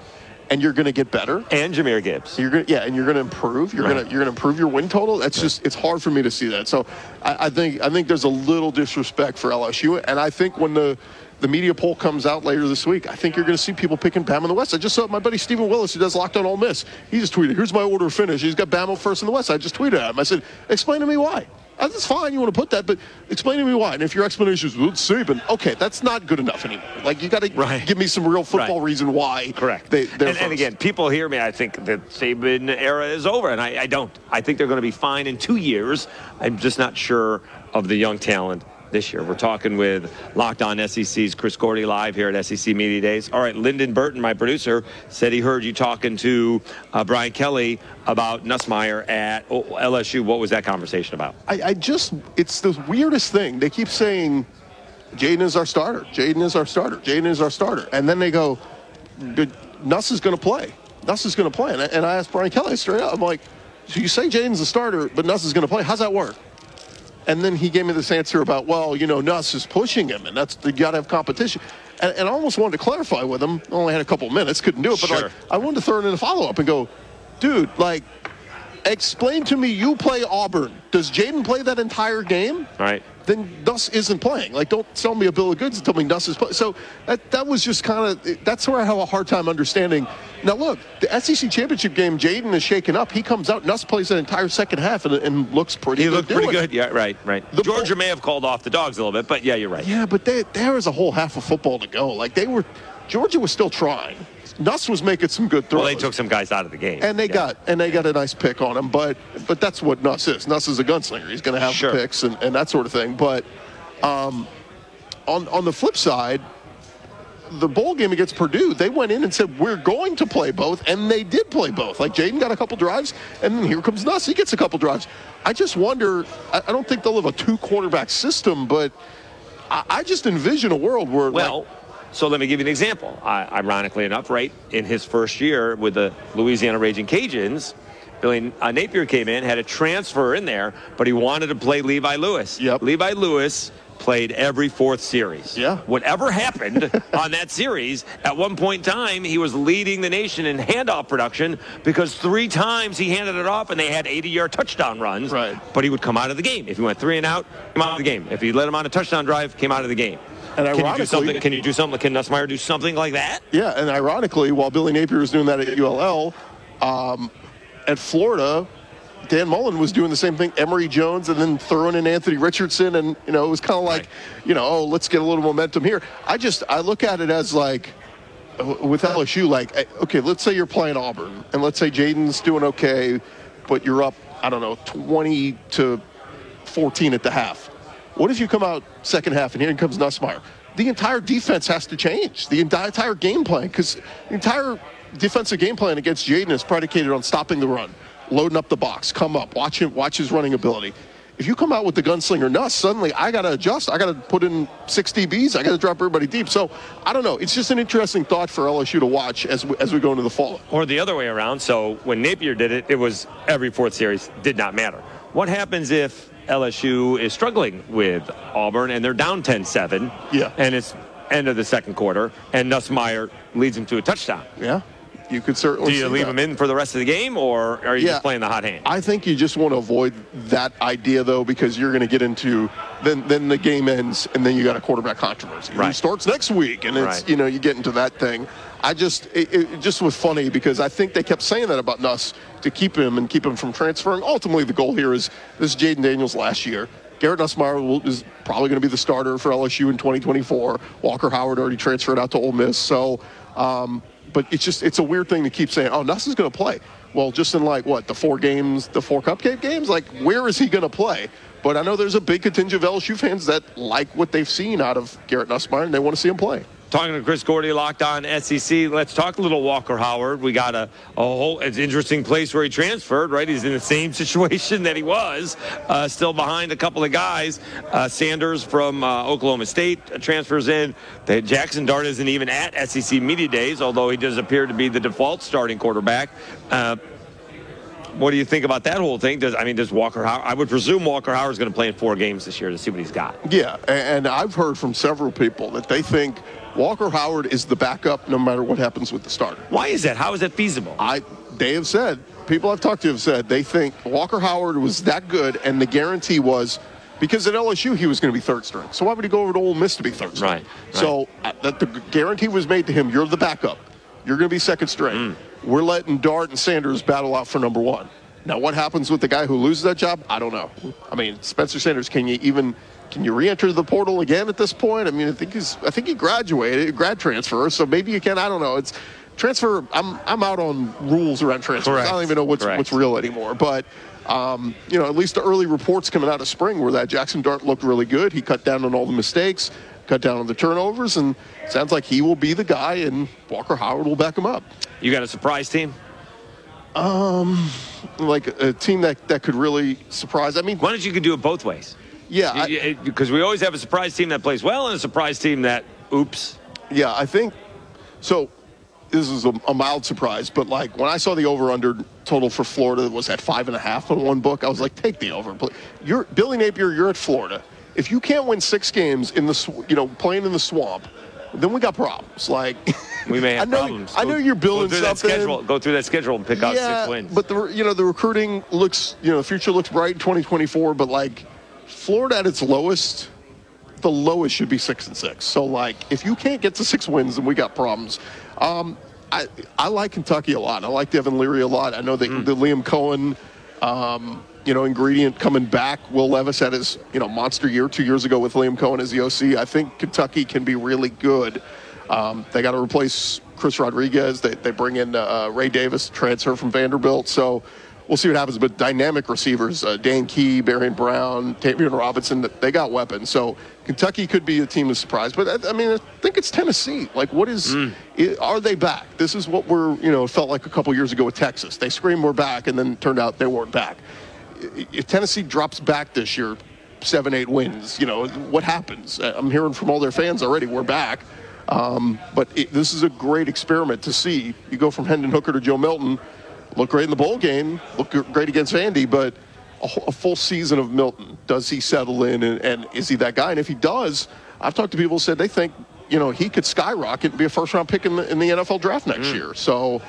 and you're going to get better. And Jahmyr Gibbs. You're going, yeah, and you're going to improve. You're Right. going to you're going to improve your win total. That's just it's hard for me to see that. So I, I think I think there's a little disrespect for LSU, and I think when the the media poll comes out later this week, I think you're going to see people picking Bama in the West. I just saw my buddy Stephen Willis, who does Locked On Ole Miss. He just tweeted, "Here's my order of finish." He's got Bama first in the West. I just tweeted at him. I said, "Explain to me why." Uh, That's fine. You want to put that, but explain to me why. And if your explanation is well, it's Saban, okay, that's not good enough anymore. Like you got to give me some real football Right. reason why. Correct. They, they're and, and again, people hear me. I think the Saban era is over, and I, I don't. I think they're going to be fine in two years. I'm just not sure of the young talent this year. We're talking with Locked On SEC's Chris Gordy live here at SEC Media Days. All right, Lyndon Burton, my producer, said he heard you talking to uh, Brian Kelly about Nussmeier at LSU. What was that conversation about? I, I just, it's the weirdest thing. They keep saying, Jayden is our starter. Jayden is our starter. Jayden is our starter. And then they go, Nuss is going to play. Nuss is going to play. And I, and I asked Brian Kelly straight up, I'm like, so you say Jayden's the starter, but Nuss is going to play. How's that work? And then he gave me this answer about, well, you know, Nuss is pushing him, and that's you got to have competition. And, and I almost wanted to clarify with him. Only had a couple minutes, couldn't do it, but Sure. like I wanted to throw in a follow up and go, dude, like, explain to me. You play Auburn. Does Jayden play that entire game? Right. Then Nuss isn't playing. Like, don't sell me a bill of goods and tell me Nuss is playing. So that, that was just kind of that's where I have a hard time understanding. Now, look, the SEC championship game, Jayden is shaken up. He comes out. Nuss plays an entire second half and, and looks pretty. Good. He good looked pretty doing good. Yeah, right, right. Georgia may have called off the dogs a little bit, but yeah, you're right. Yeah, but they, there was a whole half of football to go. Like they were, Georgia was still trying. Nuss was making some good throws. Well, they took some guys out of the game. and they got and they got a nice pick on him, but but that's what Nuss is. Nuss is a gunslinger. He's going to have Sure. picks and, and that sort of thing. But um, on on the flip side, the bowl game against Purdue, they went in and said we're going to play both, and they did play both. Like Jayden got a couple drives, and then here comes Nuss. He gets a couple drives. I just wonder. I, I don't think they'll have a two quarterback system, but I, I just envision a world where Well, so let me give you an example. I, ironically enough, right in his first year with the Louisiana Ragin' Cajuns, Billy uh, Napier came in, had a transfer in there, but he wanted to play Levi Lewis. Yep. Levi Lewis played every fourth series. Yeah. Whatever happened on that series, at one point in time, he was leading the nation in handoff production because three times he handed it off and they had 80 yard touchdown runs. Right. But he would come out of the game. If he went three and out, come out of the game. If he let him on a touchdown drive, came out of the game. And can you do something? Can you do something? Can Nussmeier do something like that? Yeah, and ironically, while Billy Napier was doing that at ULL, um, at Florida, Dan Mullen was doing the same thing. Emory Jones, and then throwing in Anthony Richardson, and you know it was kind of like, you know, oh, let's get a little momentum here. I just I look at it as like with LSU, like eh, okay, let's say you're playing Auburn, and let's say Jayden's doing okay, but you're up, I don't know, 20 to 14 at the half. What if you come out second half and here comes Nussmeier? The entire defense has to change. The entire game plan, because the entire defensive game plan against Jayden is predicated on stopping the run, loading up the box, come up, watch him, watch his running ability. If you come out with the gunslinger Nuss, suddenly I got to adjust. I got to put in six DBs. I got to drop everybody deep. So I don't know. It's just an interesting thought for LSU to watch as we, as we go into the fall. Or the other way around. So when Napier did it, it was every fourth series did not matter. What happens if LSU is struggling with Auburn and they're down 10-7? Yeah. And it's end of the second quarter, and Nussmeier leads them to a touchdown. Yeah. You could certainly. Do you leave that. him in for the rest of the game, or are you Yeah. just playing the hot hand? I think you just want to avoid that idea though, because you're going to get into then then the game ends and then you got a quarterback controversy. Right. starts next week, and it's Right. you know you get into that thing. I just it, it just was funny because I think they kept saying that about Nuss to keep him and keep him from transferring. Ultimately, the goal here is this is Jayden Daniels last year. Garrett Nussmeier will, is probably going to be the starter for LSU in 2024. Walker Howard already transferred out to Ole Miss, so. Um, but it's just it's a weird thing to keep saying. Oh, Nuss is going to play. Well, just in like what the four games, the four cupcake games, like where is he going to play? But I know there's a big contingent of LSU fans that like what they've seen out of Garrett Nussmeier and they want to see him play. Talking to Chris Gordy, locked on SEC. Let's talk a little Walker Howard. We got a, a whole it's interesting place where he transferred. Right, he's in the same situation that he was, uh, still behind a couple of guys. Uh, Sanders from uh, Oklahoma State uh, transfers in. The Jaxson Dart isn't even at SEC media days, although he does appear to be the default starting quarterback. What do you think about that whole thing? Does I mean, does Walker Howard? I would presume Walker Howard's going to play in four games this year to see what he's got. Yeah, and I've heard from several people that they think Walker Howard is the backup no matter what happens with the starter. Why is that? How is that feasible? I they have said people I've talked to have said they think Walker Howard was that good, and the guarantee was because at LSU he was going to be third string. So why would he go over to Ole Miss to be third string? Right, So uh, that the guarantee was made to him. You're the backup. You're going to be second string. Mm. We're letting Dart and Sanders battle out for number one. Now, what happens with the guy who loses that job? I don't know. I mean, Spencer Sanders, can you even can you re-enter the portal again at this point? I mean, I think he's I think he graduated, grad transfer, so maybe you can. I don't know. It's transfer. I'm I'm out on rules around transfers. Correct. I don't even know what's Correct. what's real anymore. But um, you know, at least the early reports coming out of spring were that Jaxson Dart looked really good. He cut down on all the mistakes, cut down on the turnovers, and sounds like he will be the guy, and Walker Howard will back him up. You got a surprise team? Um, like a team that, that could really surprise. I mean, Why don't you could do it both ways? Yeah, because we always have a surprise team that plays well and a surprise team that oops. Yeah, I think so. this is a, a mild surprise, but like when I saw the over/under total for Florida was at five and a half on one book, I was like, take the over. You're Billy Napier. You're at Florida. If you can't win six games in the sw- you know playing in the swamp, then we got problems. Like We may have I know, problems. I know you're building go through that something. schedule. Go through that schedule and pick out yeah, six wins. but the you know the recruiting looks you know the future looks bright in 2024. But like Florida at its lowest, the lowest should be six and six. So like if you can't get to six wins, then we got problems. Um, I I like Kentucky a lot. I like Devin Leary a lot. I know that Hmm. the Liam Coen. Um, you know, ingredient coming back. Will Levis had his, you know, monster year two years ago with Liam Coen as the OC. I think Kentucky can be really good. Um, they got to replace Chris Rodriguez. They, they bring in uh, Ray Davis, transfer from Vanderbilt. So we'll see what happens. But dynamic receivers, uh, Dane Key, Barion Brown, Tayvion Robinson, they got weapons. So Kentucky could be a team of surprise. But I, I mean, I think it's Tennessee. Like, what is? i- are they back? This is what we're, you know, felt like a couple years ago with Texas. They screamed we're back, and then turned out they weren't back. If Tennessee drops back this year, seven, eight wins, you know, what happens? I'm hearing from all their fans already, we're back. Um, but it, this is a great experiment to see. You go from Hendon Hooker to Joe Milton, look great in the bowl game, look great against Andy, but a, a full season of Milton, does he settle in and, and is he that guy? And if he does, I've talked to people who said they think, you know, he could skyrocket and be a first round pick in the, in the NFL draft next year. So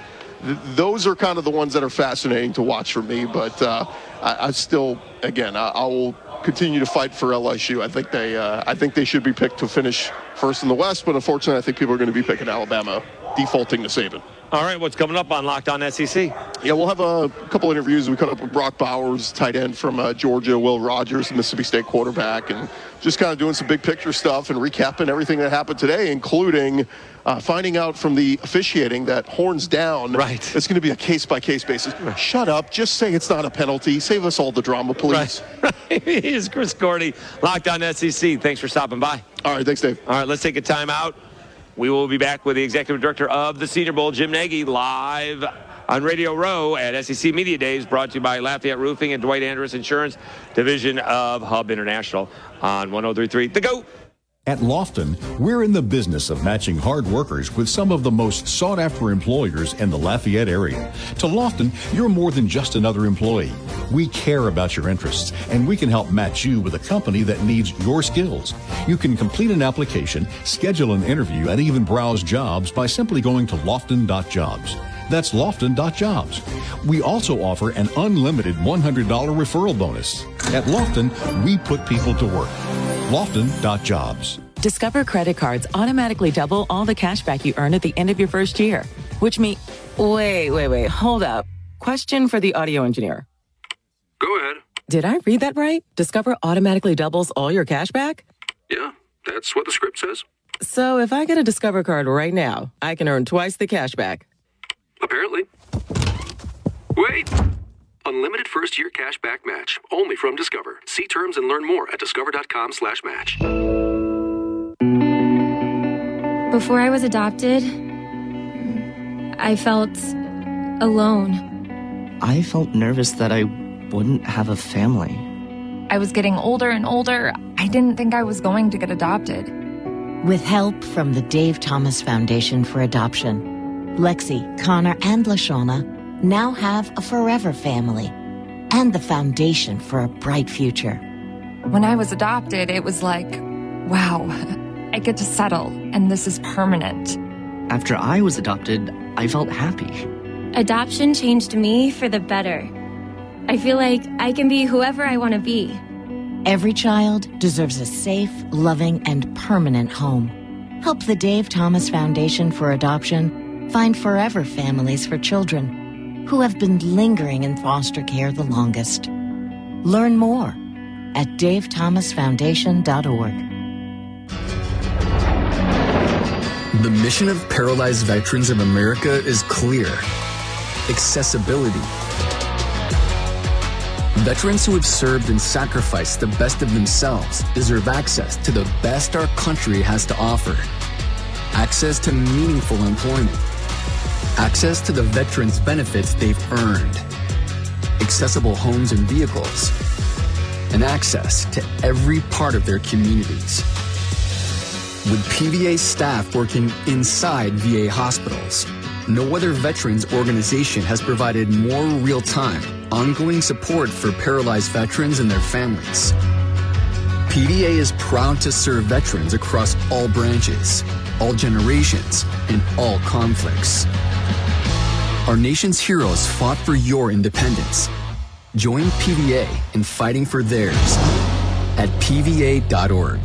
th- those are kind of the ones that are fascinating to watch for me. But uh, I, I still, again, I, I will continue to fight for LSU. I think they, uh, I think they should be picked to finish first in the West. But unfortunately, I think people are going to be picking Alabama, defaulting to Saban. All right, what's coming up on Locked On SEC? Yeah, we'll have a couple interviews. We caught up with Brock Bowers, tight end from uh, Georgia, Will Rogers, Mississippi State quarterback, and just kind of doing some big picture stuff and recapping everything that happened today, including uh, finding out from the officiating that horns down. Right. It's going to be a case by case basis. Shut up. Just say it's not a penalty. Save us all the drama, please. Right. Here's Chris Gordy, Locked On SEC. Thanks for stopping by. All right, thanks, Dave. All right, let's take a timeout. We will be back with the executive director of the Senior Bowl, Jim Nagy, live on Radio Row at SEC Media Days, brought to you by Lafayette Roofing and Dwight Andrus Insurance, division of Hub International on 1033 The GOAT. At Lofton, we're in the business of matching hard workers with some of the most sought after employers in the Lafayette area. To Lofton, you're more than just another employee. We care about your interests, and we can help match you with a company that needs your skills. You can complete an application, schedule an interview, and even browse jobs by simply going to lofton.jobs. That's lofton.jobs. We also offer an unlimited $100 referral bonus. At Lofton, we put people to work. Lofton.jobs. Discover credit cards automatically double all the cash back you earn at the end of your first year, which means. Wait, wait, wait, hold up. Question for the audio engineer. Go ahead. Did I read that right? Discover automatically doubles all your cash back? Yeah, that's what the script says. So if I get a Discover card right now, I can earn twice the cash back. Apparently. Wait! Unlimited first year cash back match. Only from Discover. See terms and learn more at discover.com slash match. Before I was adopted, I felt alone. I felt nervous that I wouldn't have a family. I was getting older and older. I didn't think I was going to get adopted. With help from the Dave Thomas Foundation for Adoption, Lexi, Connor, and Lashawna now have a forever family and the foundation for a bright future. When I was adopted, it was like, wow, I get to settle, and this is permanent. After I was adopted, I felt happy. Adoption changed me for the better. I feel like I can be whoever I want to be. Every child deserves a safe, loving, and permanent home. Help the Dave Thomas Foundation for Adoption find forever families for children who have been lingering in foster care the longest. Learn more at davethomasfoundation.org. The mission of Paralyzed Veterans of America is clear accessibility. Veterans who have served and sacrificed the best of themselves deserve access to the best our country has to offer access to meaningful employment, access to the veterans' benefits they've earned, accessible homes and vehicles, and access to every part of their communities. With PVA staff working inside VA hospitals, No other veterans organization has provided more real time, ongoing support for paralyzed veterans and their families. PVA is proud to serve veterans across all branches, all generations, and all conflicts. Our nation's heroes fought for your independence. Join PVA in fighting for theirs at pva.org.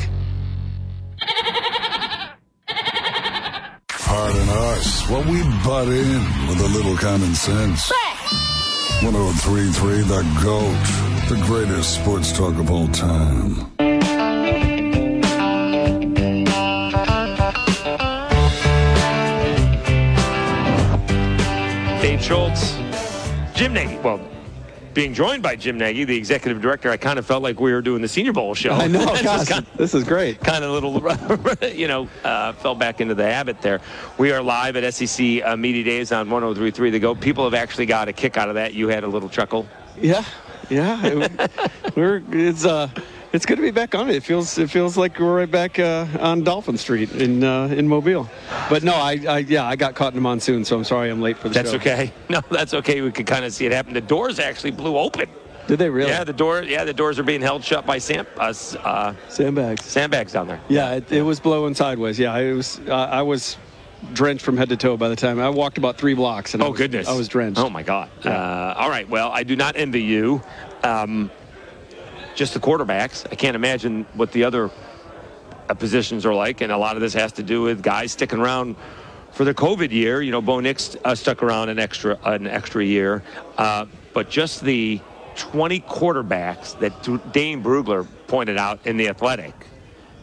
Pardon us while we butt in with a little common sense. 1033 The GOAT, the greatest sports talk of all time. Schultz, Jim Nagy. Well, being joined by Jim Nagy, the executive director, I kind of felt like we were doing the Senior Bowl show. I know, gosh, kind this is great. kind of little, you know, uh, fell back into the habit there. We are live at SEC uh, Media Days on 1033 The Go. People have actually got a kick out of that. You had a little chuckle. Yeah, yeah. it- we're it's uh it's good to be back on it. It feels it feels like we're right back uh, on Dolphin Street in uh, in Mobile. But no, I, I yeah I got caught in a monsoon, so I'm sorry I'm late for the show. That's show. okay. No, that's okay. We could kind of see it happen. The doors actually blew open. Did they really? Yeah, the door. Yeah, the doors are being held shut by sand, uh, uh, sandbags. Sandbags down there. Yeah, it, it was blowing sideways. Yeah, it was. Uh, I was drenched from head to toe by the time I walked about three blocks. And I Oh was, goodness! I was drenched. Oh my God! Uh, all right. Well, I do not envy you. Um, just the quarterbacks. I can't imagine what the other uh, positions are like, and a lot of this has to do with guys sticking around for the COVID year. You know, Bo Nix uh, stuck around an extra an extra year, uh, but just the 20 quarterbacks that Dane Brugler pointed out in the Athletic.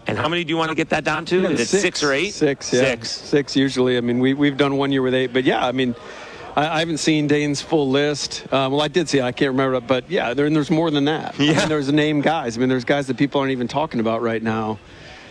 And how many do you want to get that down to? Yeah, Is it six, or eight? Six, yeah. Six. Six usually. I mean, we, we've done one year with eight, but yeah, I mean, I, I haven't seen Dane's full list. Um, well, I did see it. I can't remember, it, but yeah, there, there's more than that. Yeah. I mean, there's name guys. I mean, there's guys that people aren't even talking about right now.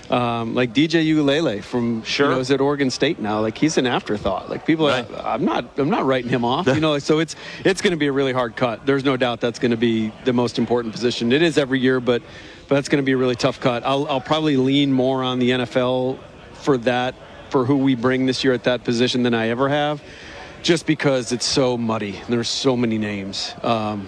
Um, like DJ Uiagalelei from sure. you know, is at Oregon State now. Like he's an afterthought. Like people, are, I'm not, I'm not writing him off. You know, so it's it's going to be a really hard cut. There's no doubt that's going to be the most important position. It is every year, but but that's going to be a really tough cut. I'll I'll probably lean more on the NFL for that for who we bring this year at that position than I ever have, just because it's so muddy. There's so many names. Um,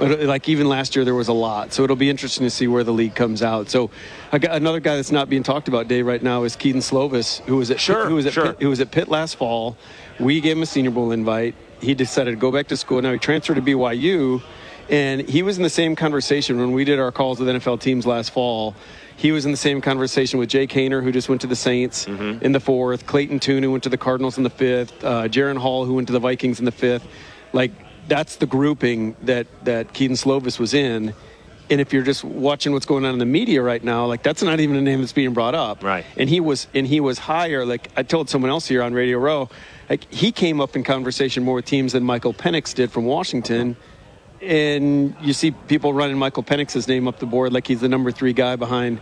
like even last year there was a lot so it'll be interesting to see where the league comes out so I got another guy that's not being talked about Dave right now is Kedon Slovis who was at Sure, who was at sure. Pitt, who was at Pitt last fall we gave him a senior bowl invite he decided to go back to school now he transferred to BYU and he was in the same conversation when we did our calls with NFL teams last fall he was in the same conversation with Jake Haener, who just went to the Saints Mm-hmm. in the fourth, Clayton Tune, who went to the Cardinals in the fifth, uh, Jaren Hall, who went to the Vikings in the fifth. Like, that's the grouping that, that Kedon Slovis was in. And if you're just watching what's going on in the media right now, like that's not even a name that's being brought up. Right. And he was and he was higher. Like I told someone else here on Radio Row, like he came up in conversation more with teams than Michael Penix did from Washington. And you see people running Michael Penix's name up the board like he's the number three guy behind,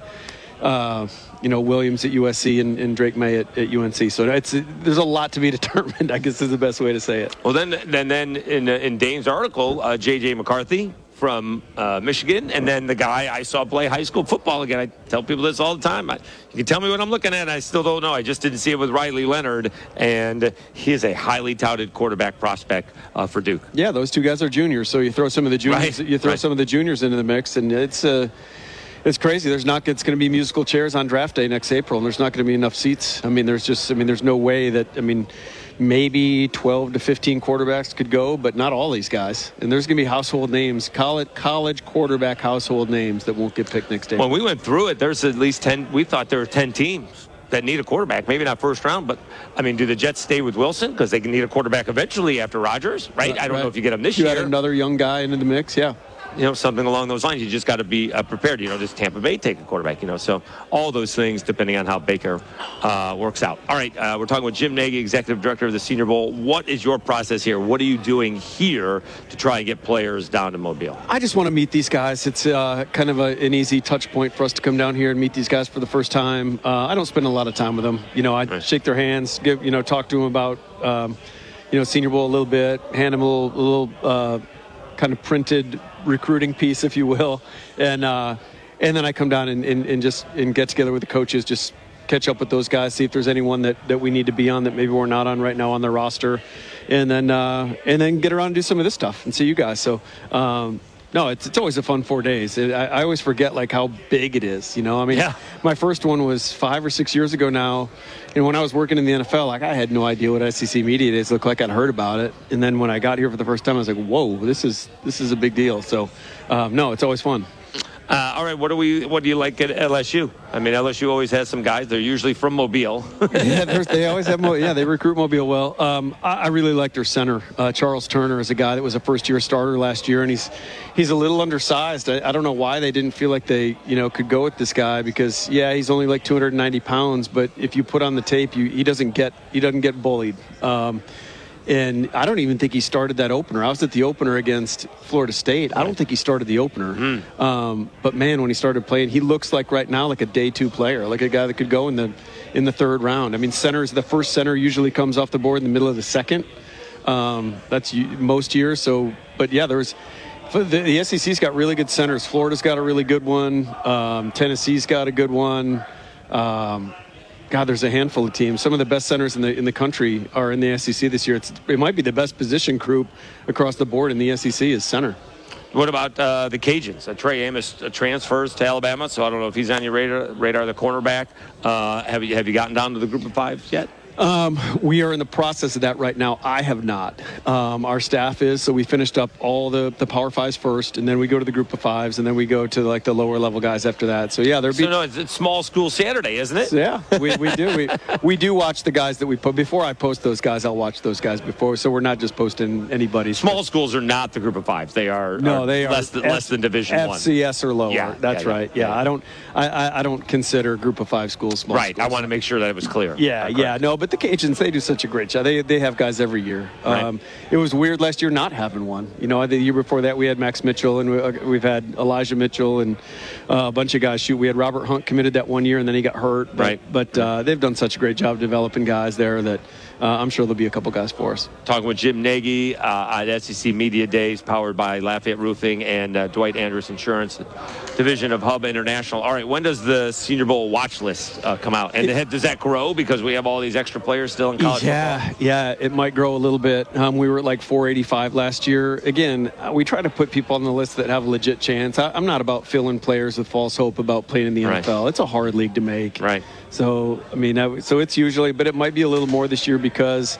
uh, you know, Williams at USC and, and Drake Maye at, at UNC. So it's there's a lot to be determined. I guess is the best way to say it. Well, then, then, then in, uh, in Dane's article, uh, J.J. McCarthy from uh, Michigan, and then the guy I saw play high school football again. I tell people this all the time. I, you can tell me what I'm looking at, and I still don't know. I just didn't see it with Riley Leonard, and he is a highly touted quarterback prospect uh, for Duke. Yeah, those two guys are juniors, so you throw some of the juniors, Right, you throw right. some of the juniors into the mix, and it's uh, it's crazy. There's not it's going to be musical chairs on draft day next April, and there's not going to be enough seats. I mean, there's just I mean, there's no way that I mean. Maybe 12 to 15 quarterbacks could go, but not all these guys. And there's going to be household names, college, college quarterback household names that won't get picked next day. When we went through it, there's at least 10, we thought there were 10 teams that need a quarterback. Maybe not first round, but I mean, do the Jets stay with Wilson? Because they can need a quarterback eventually after Rodgers, right? I don't know if you get him this you year. add another young guy into the mix, yeah. You know, something along those lines. You just got to be uh, prepared. You know, does Tampa Bay take a quarterback? You know, so all those things depending on how Baker uh, works out. All right, uh, we're talking with Jim Nagy, executive director of the Senior Bowl. What is your process here? What are you doing here to try and get players down to Mobile? I just want to meet these guys. It's uh, kind of a, an easy touch point for us to come down here and meet these guys for the first time. Uh, I don't spend a lot of time with them. You know, I shake their hands, give you know, talk to them about um, you know Senior Bowl a little bit, hand them a little, a little uh, kind of printed recruiting piece, if you will, and uh, and then I come down and, and, and just and get together with the coaches, just catch up with those guys, see if there's anyone that, that we need to be on that maybe we're not on right now on the roster, and then uh, and then get around and do some of this stuff and see you guys. So. Um, no, it's, it's always a fun four days. It, I, I always forget like how big it is. You know, I mean, Yeah. my first one was five or six years ago now, and when I was working in the NFL, like I had no idea what SEC media days looked like. I'd heard about it, and then when I got here for the first time, I was like, "Whoa, this is this is a big deal." So, um, no, it's always fun. Uh, all right, what do we? What do you like at LSU? I mean, LSU always has some guys. They're usually from Mobile. yeah, they always have. Mo- yeah, they recruit Mobile well. Um, I, I really like their center. Uh, Charles Turner is a guy that was a first-year starter last year, and he's he's a little undersized. I, I don't know why they didn't feel like they you know could go with this guy because yeah, he's only like 290 pounds, but if you put on the tape, you, he doesn't get he doesn't get bullied. Um, and I don't even think he started that opener. I was at the opener against Florida State. I don't think he started the opener. Um, but man, when he started playing, he looks like right now like a day two player, like a guy that could go in the in the third round. I mean, centers the first center usually comes off the board in the middle of the second. Um, that's most years. So, but yeah, there's. The, the SEC's got really good centers. Florida's got a really good one. Um, Tennessee's got a good one. Um, God, there's a handful of teams. Some of the best centers in the in the country are in the SEC this year. It's, it might be the best position group across the board in the SEC is center. What about uh, the Cajuns? Uh, Trey Amos uh, transfers to Alabama, so I don't know if he's on your radar. Radar, the cornerback. Uh, have you have you gotten down to the group of fives yet? Um, we are in the process of that right now. I have not. Um, our staff is, so we finished up all the, the Power Fives first, and then we go to the group of fives, and then we go to like the lower level guys after that. So yeah, there'll be So no, it's, it's small school Saturday, isn't it? Yeah, we, we do. We, we do watch the guys that we put. Before I post those guys, I'll watch those guys before. So we're not just posting anybody. Small schools are not the group of fives. They are No, are they are less than, F- less than Division One. FCS or lower. Yeah, that's yeah, yeah, right. Yeah, I don't. I, I, I don't consider group of five schools small. Right. I want to make sure that it was clear. Yeah, yeah, no, but the Cajuns they do such a great job. They they have guys every year. Right. Um, it was weird last year not having one. You know, the year before that we had Max Mitchell and we, uh, we've had Elijah Mitchell and uh, a bunch of guys. Shoot, we had Robert Hunt committed that one year and then he got hurt. But, Right. But uh, they've done such a great job developing guys there that uh, I'm sure there'll be a couple guys for us. Talking with Jim Nagy uh, at SEC Media Days, powered by Lafayette Roofing and uh, Dwight Andrus Insurance, division of Hub International. All right, when does the Senior Bowl watch list uh, come out? And does that grow because we have all these extra players still in college yeah, yeah, it might grow a little bit. Um, we were at like 485 last year. Again, uh, we try to put people on the list that have a legit chance. I, I'm not about filling players with false hope about playing in the Right. NFL. It's a hard league to make. Right. So, I mean, I- so it's usually, but it might be a little more this year because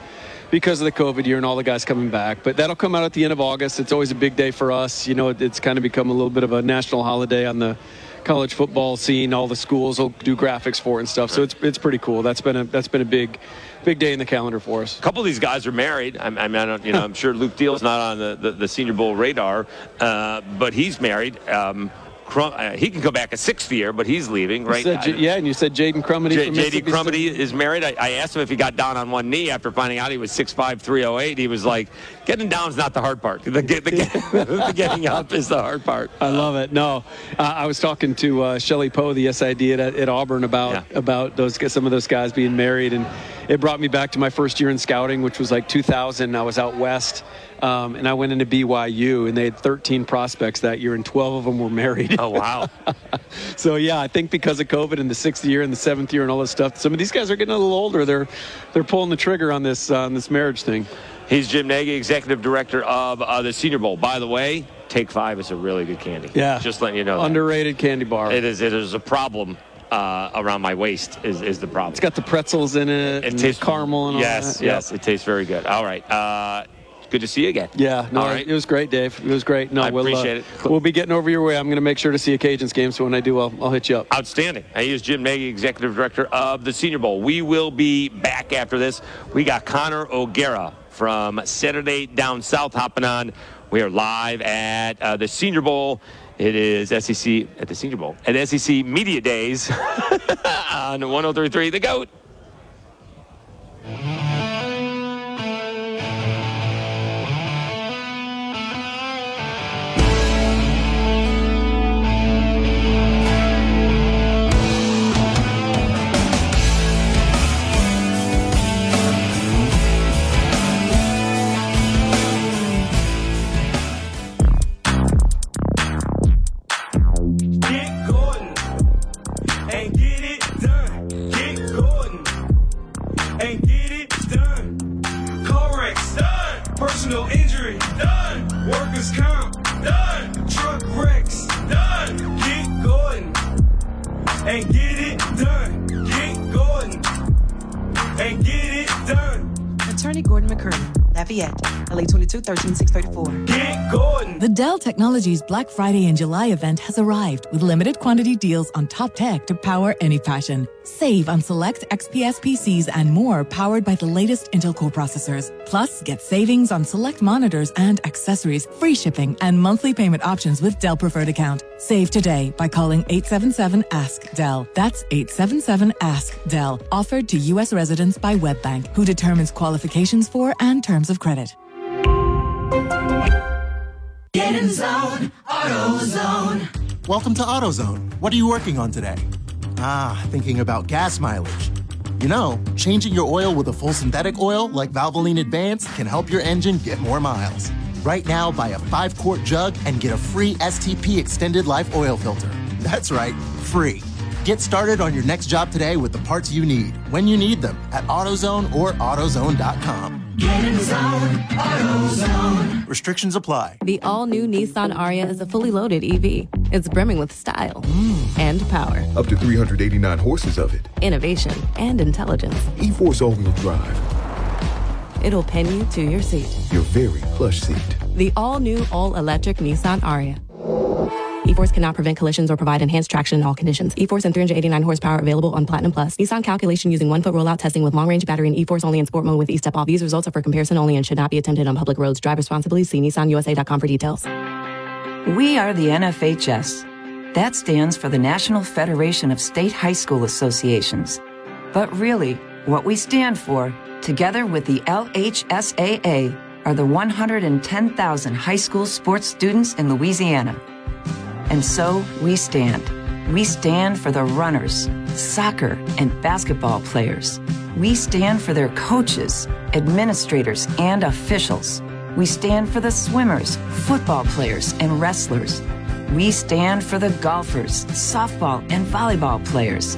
because of the COVID year and all the guys coming back. But that'll come out at the end of August. It's always a big day for us. You know, it, it's kind of become a little bit of a national holiday on the college football scene. All the schools will do graphics for it and stuff. So it's it's pretty cool. That's been a that's been a big big day in the calendar for us. A couple of these guys are married. I, mean, I don't, you know, I'm sure Luke Deal's not on the, the, the Senior Bowl radar, uh, but he's married. Um, Crum, uh, he can come back a sixth year, but he's leaving, right? said J- yeah, and you said Jaden Crumity. J- JD Crumity is married. I, I asked him if he got down on one knee after finding out he was 6'5", 308. He was like, getting down is not the hard part. The, get- the, get- the getting up is the hard part. I love it. No, uh, I was talking to uh, Shelly Poe, the SID at, at Auburn, about about those some of those guys being married, and it brought me back to my first year in scouting, which was like 2000. I was out west, um, and I went into BYU, and they had 13 prospects that year, and 12 of them were married. Oh wow! so yeah, I think because of COVID and the sixth year and the seventh year and all this stuff, some of these guys are getting a little older. They're they're pulling the trigger on this on this marriage thing. He's Jim Nagy, executive director of uh, the Senior Bowl. By the way, Take Five is a really good candy. Yeah. just letting you know. that. Underrated candy bar. It is. It is a problem uh, around my waist. Is, is the problem? It's got the pretzels in it, It and tastes caramel and all yes, that. yes. It tastes very good. All right. Uh, good to see you again. Yeah, no, All right. it was great, Dave. It was great. No, I we'll, uh, appreciate it. We'll be getting over your way. I'm going to make sure to see a Cajuns game, so when I do, I'll, I'll hit you up. Outstanding. He is Jim Nagy, executive director of the Senior Bowl. We will be back after this. We got Connor O'Gara from Saturday Down South hopping on. We are live at uh, the Senior Bowl. It is SEC at the Senior Bowl at SEC Media Days on 1033 The Goat. personal injury, done. Workers' comp, done. Truck wrecks, done. Get Gordon and get it done. Get Gordon and get it done. Attorney Gordon McCurdy. Lafayette, LA 22 13634. Get Gordon. The Dell Technologies Black Friday in July event has arrived with limited quantity deals on top tech to power any passion. Save on select XPS PCs and more powered by the latest Intel Core processors. Plus, get savings on select monitors and accessories, free shipping, and monthly payment options with Dell Preferred Account. Save today by calling 877 Ask Dell. That's 877 Ask Dell. Offered to U.S. residents by WebBank, who determines qualifications for and terms of credit. Get in zone, AutoZone. Welcome to AutoZone. What are you working on today? Ah, thinking about gas mileage. You know, changing your oil with a full synthetic oil like Valvoline Advance can help your engine get more miles. Right now, buy a 5 quart jug and get a free STP extended life oil filter. That's right, free. Get started on your next job today with the parts you need, when you need them, at AutoZone or AutoZone.com. Get in zone, AutoZone. Restrictions apply. The all new Nissan Ariya is a fully loaded EV. It's brimming with style mm. and power, Up to 389 horses of it. innovation, and intelligence. E-Force all-wheel drive. It'll pin you to your seat. Your very plush seat. The all new, all electric Nissan Ariya. E-Force cannot prevent collisions or provide enhanced traction in all conditions. E-Force and 389 horsepower available on Platinum Plus. Nissan calculation using one foot rollout testing with long range battery and E-Force only in sport mode with E-Step off. These results are for comparison only and should not be attempted on public roads. Drive responsibly. See NissanUSA.com for details. We are the NFHS. That stands for the National Federation of State High School Associations. But really, what we stand for, together with the LHSAA, are the 110,000 high school sports students in Louisiana. And so we stand. We stand for the runners, soccer and basketball players. We stand for their coaches, administrators, and officials. We stand for the swimmers, football players, and wrestlers. We stand for the golfers, softball, and volleyball players.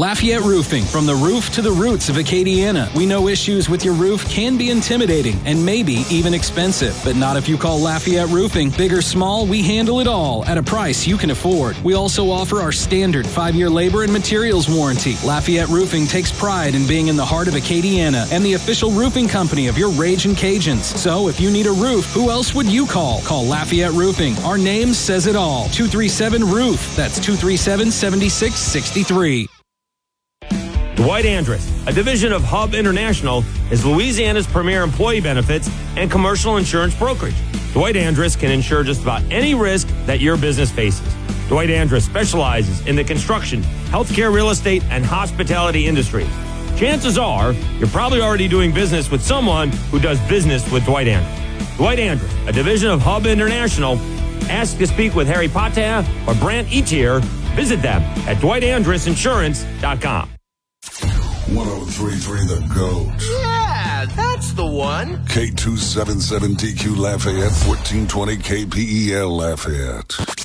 Lafayette Roofing, from the roof to the roots of Acadiana. We know issues with your roof can be intimidating and maybe even expensive, but not if you call Lafayette Roofing. Big or small, we handle it all at a price you can afford. We also offer our standard five year labor and materials warranty. Lafayette Roofing takes pride in being in the heart of Acadiana and the official roofing company of your Ragin' Cajuns. So if you need a roof, who else would you call? Call Lafayette Roofing. Our name says it all 237 Roof. That's 237 7663. Dwight Andrus, a division of Hub International, is Louisiana's premier employee benefits and commercial insurance brokerage. Dwight Andrus can insure just about any risk that your business faces. Dwight Andrus specializes in the construction, healthcare, real estate, and hospitality industries. Chances are you're probably already doing business with someone who does business with Dwight Andrus. Dwight Andrus, a division of Hub International. Ask to speak with Harry Patea or Brant Etier. Visit them at dwightandrusinsurance.com. 1033 The Goat. Yeah, that's the one. K277DQ Lafayette, 1420 KPEL Lafayette.